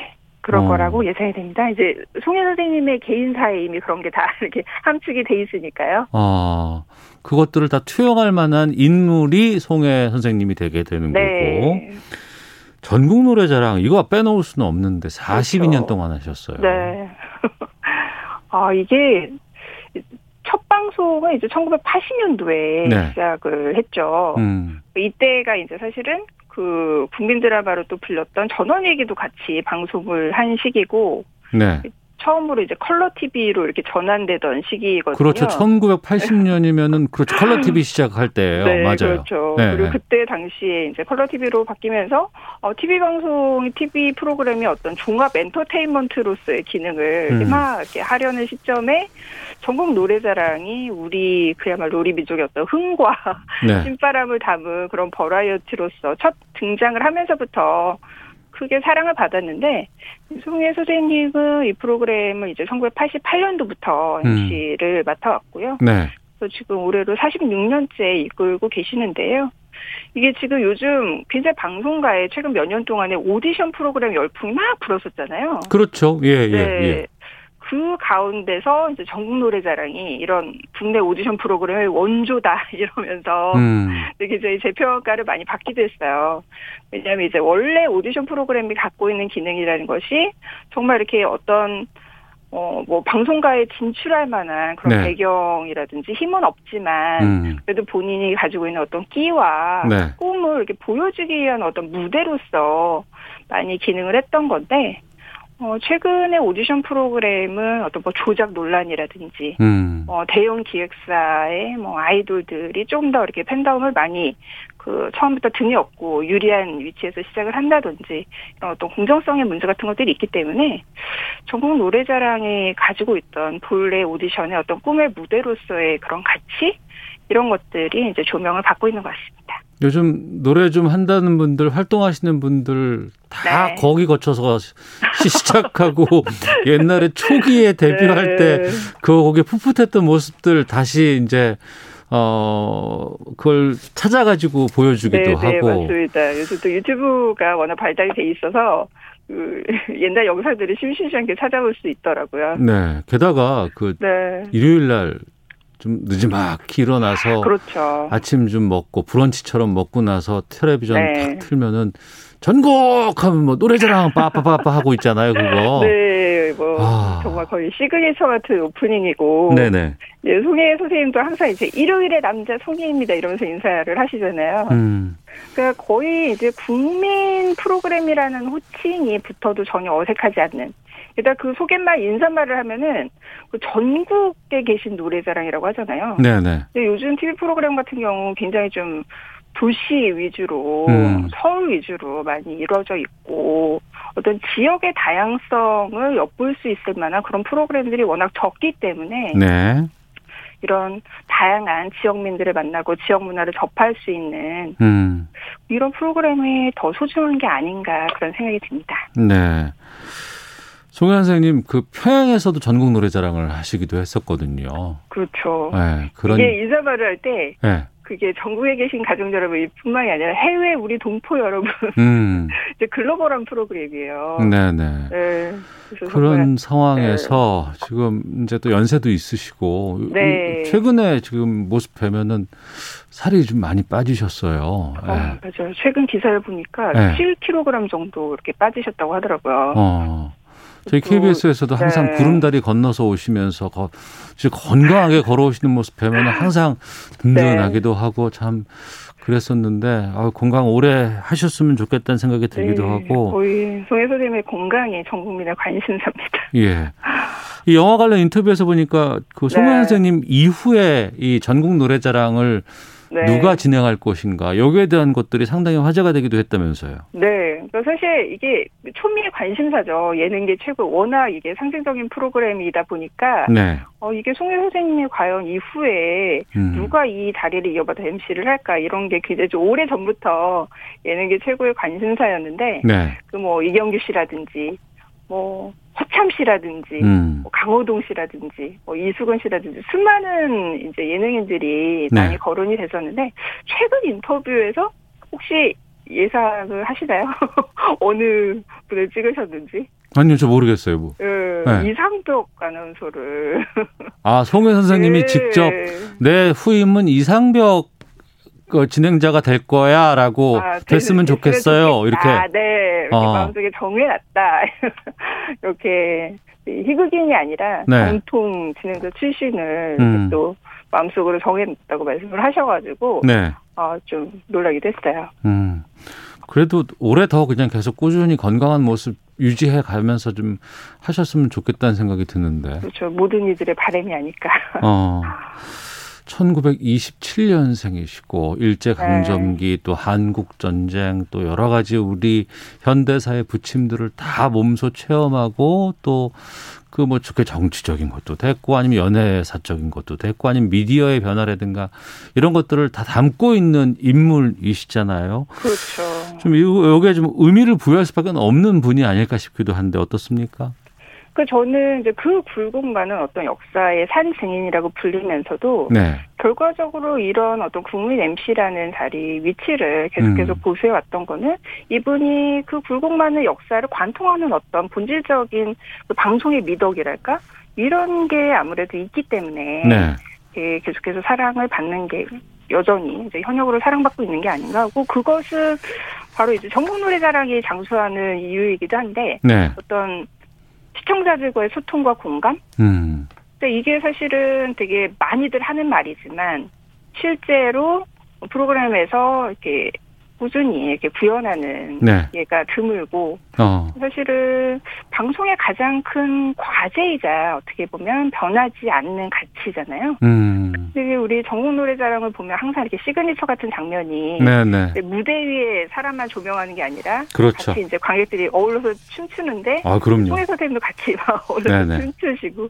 그럴 어. 거라고 예상이 됩니다. 이제 송혜 선생님의 개인사에 이미 그런 게 다 (laughs) 이렇게 함축이 돼 있으니까요. 아, 그것들을 다 투영할 만한 인물이 송혜 선생님이 되게 되는 거고. 네. 전국 노래자랑 이거 빼놓을 수는 없는데 42년 동안 하셨어요. 네. (laughs) 아, 이게 첫 방송은 이제 1980년도에 네. 시작을 했죠. 음. 이때가 이제 사실은 그 국민 드라마로 또 불렸던 전원 얘기도 같이 방송을 한 시기고 네. 처음으로 이제 컬러 TV로 이렇게 전환되던 시기거든요. 그렇죠. 1980년이면은 그렇죠. 컬러 TV 시작할 때예요. 네, 맞아요. 그렇죠. 네, 그리고 네. 그때 당시에 이제 컬러 TV로 바뀌면서 어, TV 방송, TV 프로그램이 어떤 종합 엔터테인먼트로서의 기능을 음. 막 이렇게 하려는 시점에 전국 노래자랑이 우리 그야말로 우리 민족의 어떤 흥과 네. (laughs) 신바람을 담은 그런 버라이어티로서 첫 등장을 하면서부터 크게 사랑을 받았는데 송혜 선생님은 이 프로그램을 이제 1988년도부터 음. MC를 맡아왔고요. 네. 그래서 지금 올해로 46년째 이끌고 계시는데요. 이게 지금 요즘 굉장히 방송가에 최근 몇 년 동안에 오디션 프로그램 열풍이 막 불었었잖아요. 그렇죠. 예, 예, 네. 예. 그 가운데서 이제 전국 노래자랑이 이런 국내 오디션 프로그램의 원조다 (laughs) 이러면서 음. 되게 저희 재평가를 많이 받기도 했어요. 왜냐하면 이제 원래 오디션 프로그램이 갖고 있는 기능이라는 것이 정말 이렇게 어떤 어, 뭐, 방송가에 진출할 만한 그런 네. 배경이라든지 힘은 없지만, 음. 그래도 본인이 가지고 있는 어떤 끼와 네. 꿈을 이렇게 보여주기 위한 어떤 무대로서 많이 기능을 했던 건데, 어, 최근에 오디션 프로그램은 어떤 뭐 조작 논란이라든지, 음. 어, 대형 기획사의 뭐 아이돌들이 좀 더 이렇게 팬덤을 많이 그 처음부터 등에 업고 유리한 위치에서 시작을 한다든지 이런 어떤 공정성의 문제 같은 것들이 있기 때문에 전국 노래자랑이 가지고 있던 본래 오디션의 어떤 꿈의 무대로서의 그런 가치 이런 것들이 이제 조명을 받고 있는 것 같습니다. 요즘 노래 좀 한다는 분들, 활동하시는 분들 다 네. 거기 거쳐서 시- 시작하고 (laughs) 옛날에 초기에 데뷔할 네. 때그 거기에 풋풋했던 모습들 다시 이제 어 그걸 찾아가지고 보여주기도 네, 네, 하고 맞습니다. 요즘 또 유튜브가 워낙 발달이 돼 있어서 그 (laughs) 옛날 영상들을 심심찮게 찾아볼 수 있더라고요. 네 게다가 그 네. 일요일 날 좀 늦지막히 일어나서 그렇죠. 아침 좀 먹고 브런치처럼 먹고 나서 텔레비전 네. 탁 틀면은 전국 하면 뭐 노래자랑 빠빠빠빠 하고 있잖아요 그거 네, 뭐 아. 정말 거의 시그니처 같은 오프닝이고. 네네 예, 송혜 선생님도 항상 이제 일요일의 남자 송혜입니다 이러면서 인사를 하시잖아요. 음 그러니까 거의 이제 국민 프로그램이라는 호칭이 붙어도 전혀 어색하지 않는. 일단 그 소개말 인사말을 하면은 그 전국에 계신 노래자랑이라고 하잖아요. 네네 근데 요즘 TV 프로그램 같은 경우 굉장히 좀 도시 위주로 음. 서울 위주로 많이 이루어져 있고 어떤 지역의 다양성을 엿볼 수 있을 만한 그런 프로그램들이 워낙 적기 때문에 네 이런 다양한 지역민들을 만나고 지역 문화를 접할 수 있는 음. 이런 프로그램이 더 소중한 게 아닌가 그런 생각이 듭니다. 네. 송혜 선생님 그 평양에서도 전국 노래자랑을 하시기도 했었거든요. 그렇죠. 네, 그런 이게 인사말을 할때 네. 그게 전국에 계신 가족 여러분뿐만이 아니라 해외 우리 동포 여러분 (laughs) 음. (laughs) 이제 글로벌한 프로그램이에요. 네, 네. 네. 그래서 그런 상황에서 지금 이제 또 연세도 있으시고 네. 최근에 지금 모습 뵈면은 살이 좀 많이 빠지셨어요. 어, 네. 맞아요. 최근 기사를 보니까 네. 7kg 정도 이렇게 빠지셨다고 하더라고요. 어. 저희 또, KBS에서도 항상 네. 구름다리 건너서 오시면서 거, 건강하게 걸어오시는 모습 뵈면 항상 든든하기도 네. 하고 참 그랬었는데 아, 건강 오래 하셨으면 좋겠다는 생각이 들기도 네, 하고 거의 송혜 선생님의 건강이 전 국민의 관심사입니다. (laughs) 예. 이 영화 관련 인터뷰에서 보니까 그 송혜 네. 선생님 이후에 이 전국 노래자랑을 네. 누가 진행할 것인가 여기에 대한 것들이 상당히 화제가 되기도 했다면서요. 네. 그러니까 사실 이게 초미의 관심사죠. 예능계 최고 워낙 이게 상징적인 프로그램이다 보니까 네. 어 이게 송혜 선생님이 과연 이후에 음. 누가 이 자리를 이어받아 MC를 할까 이런 게 굉장히 좀 오래 전부터 예능계 최고의 관심사였는데 네. 그뭐 이경규 씨라든지 뭐 허참 씨라든지 음. 뭐 강호동 씨라든지 뭐 이수근 씨라든지 수많은 이제 예능인들이 네. 많이 거론이 됐었는데 최근 인터뷰에서 혹시 예상을 하시나요? (laughs) 어느 분을 찍으셨는지? 아니요, 저 모르겠어요. 뭐. 그 네. 이상벽 아나운서를 아, 송혜 선생님이 네. 직접 내 후임은 이상벽 그 진행자가 될 거야라고 아, 됐으면 좋겠어요. 좋겠다. 이렇게. 네, 이렇게 어. 마음속에 정해놨다. (laughs) 이렇게 희극인이 아니라 네. 정통 진행자 출신을 음. 또 마음속으로 정해놨다고 말씀을 하셔가지고 네. 어, 좀 놀라기도 했어요. 음. 그래도 올해 더 그냥 계속 꾸준히 건강한 모습 유지해 가면서 좀 하셨으면 좋겠다는 생각이 드는데. 그렇죠. 모든 이들의 바람이 아닐까. 어. (laughs) 1927년생이시고 일제 강점기 또 한국 전쟁 또 여러 가지 우리 현대사의 부침들을 다 몸소 체험하고 또 그뭐 좋게 정치적인 것도 됐고 아니면 연애사적인 것도 됐고 아니면 미디어의 변화라든가 이런 것들을 다 담고 있는 인물이시잖아요. 그렇죠. 좀 여기에 좀 의미를 부여할 수밖에 없는 분이 아닐까 싶기도 한데 어떻습니까? 그 저는 이제 그 굴곡만은 어떤 역사의 산 증인이라고 불리면서도 네. 결과적으로 이런 어떤 국민 MC라는 자리 위치를 계속해서 음. 보수해 왔던 거는 이분이 그 굴곡만의 역사를 관통하는 어떤 본질적인 그 방송의 미덕이랄까 이런 게 아무래도 있기 때문에 네. 예, 계속해서 사랑을 받는 게 여전히 이제 현역으로 사랑받고 있는 게 아닌가 하고 그것은 바로 이제 전국 노래자랑이 장수하는 이유이기도 한데 네. 어떤 시청자들과의 소통과 공감 음. 근데 이게 사실은 되게 많이들 하는 말이지만 실제로 프로그램에서 이렇게 꾸준히 이렇게 구현하는 네. 예가 드물고 어. 사실은 방송의 가장 큰 과제이자 어떻게 보면 변하지 않는 가치잖아요. 음. 근데 우리 전국 노래자랑을 보면 항상 이렇게 시그니처 같은 장면이 네네. 이제 무대 위에 사람만 조명하는 게 아니라 그렇죠. 같이 이제 관객들이 어울러서 춤추는데 아, 그럼요. 송해 선생님도 같이 (laughs) 막 어울러서 네네. 춤추시고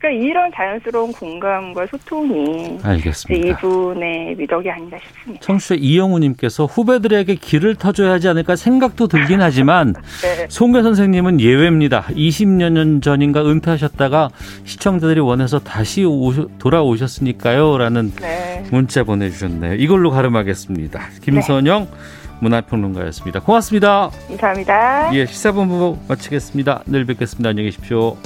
그러니까 이런 자연스러운 공감과 소통이 알겠습니다. 이분의 미덕이 아닌가 싶습니다. 청취자 이영우님께서 후배들에게 길을 터줘야 하지 않을까 생각도 들긴 하지만 (laughs) 네. 송배 선생님은 예외입니다. 20년 년 전인가 은퇴하셨다가 시청자들이 원해서 다시 오셔, 돌아오셨으니까요. 라는 네. 문자 보내주셨네요. 이걸로 가름하겠습니다. 김선영 문화평론가였습니다. 고맙습니다. 감사합니다. 예, 시사본부 마치겠습니다. 내일 뵙겠습니다. 안녕히 계십시오.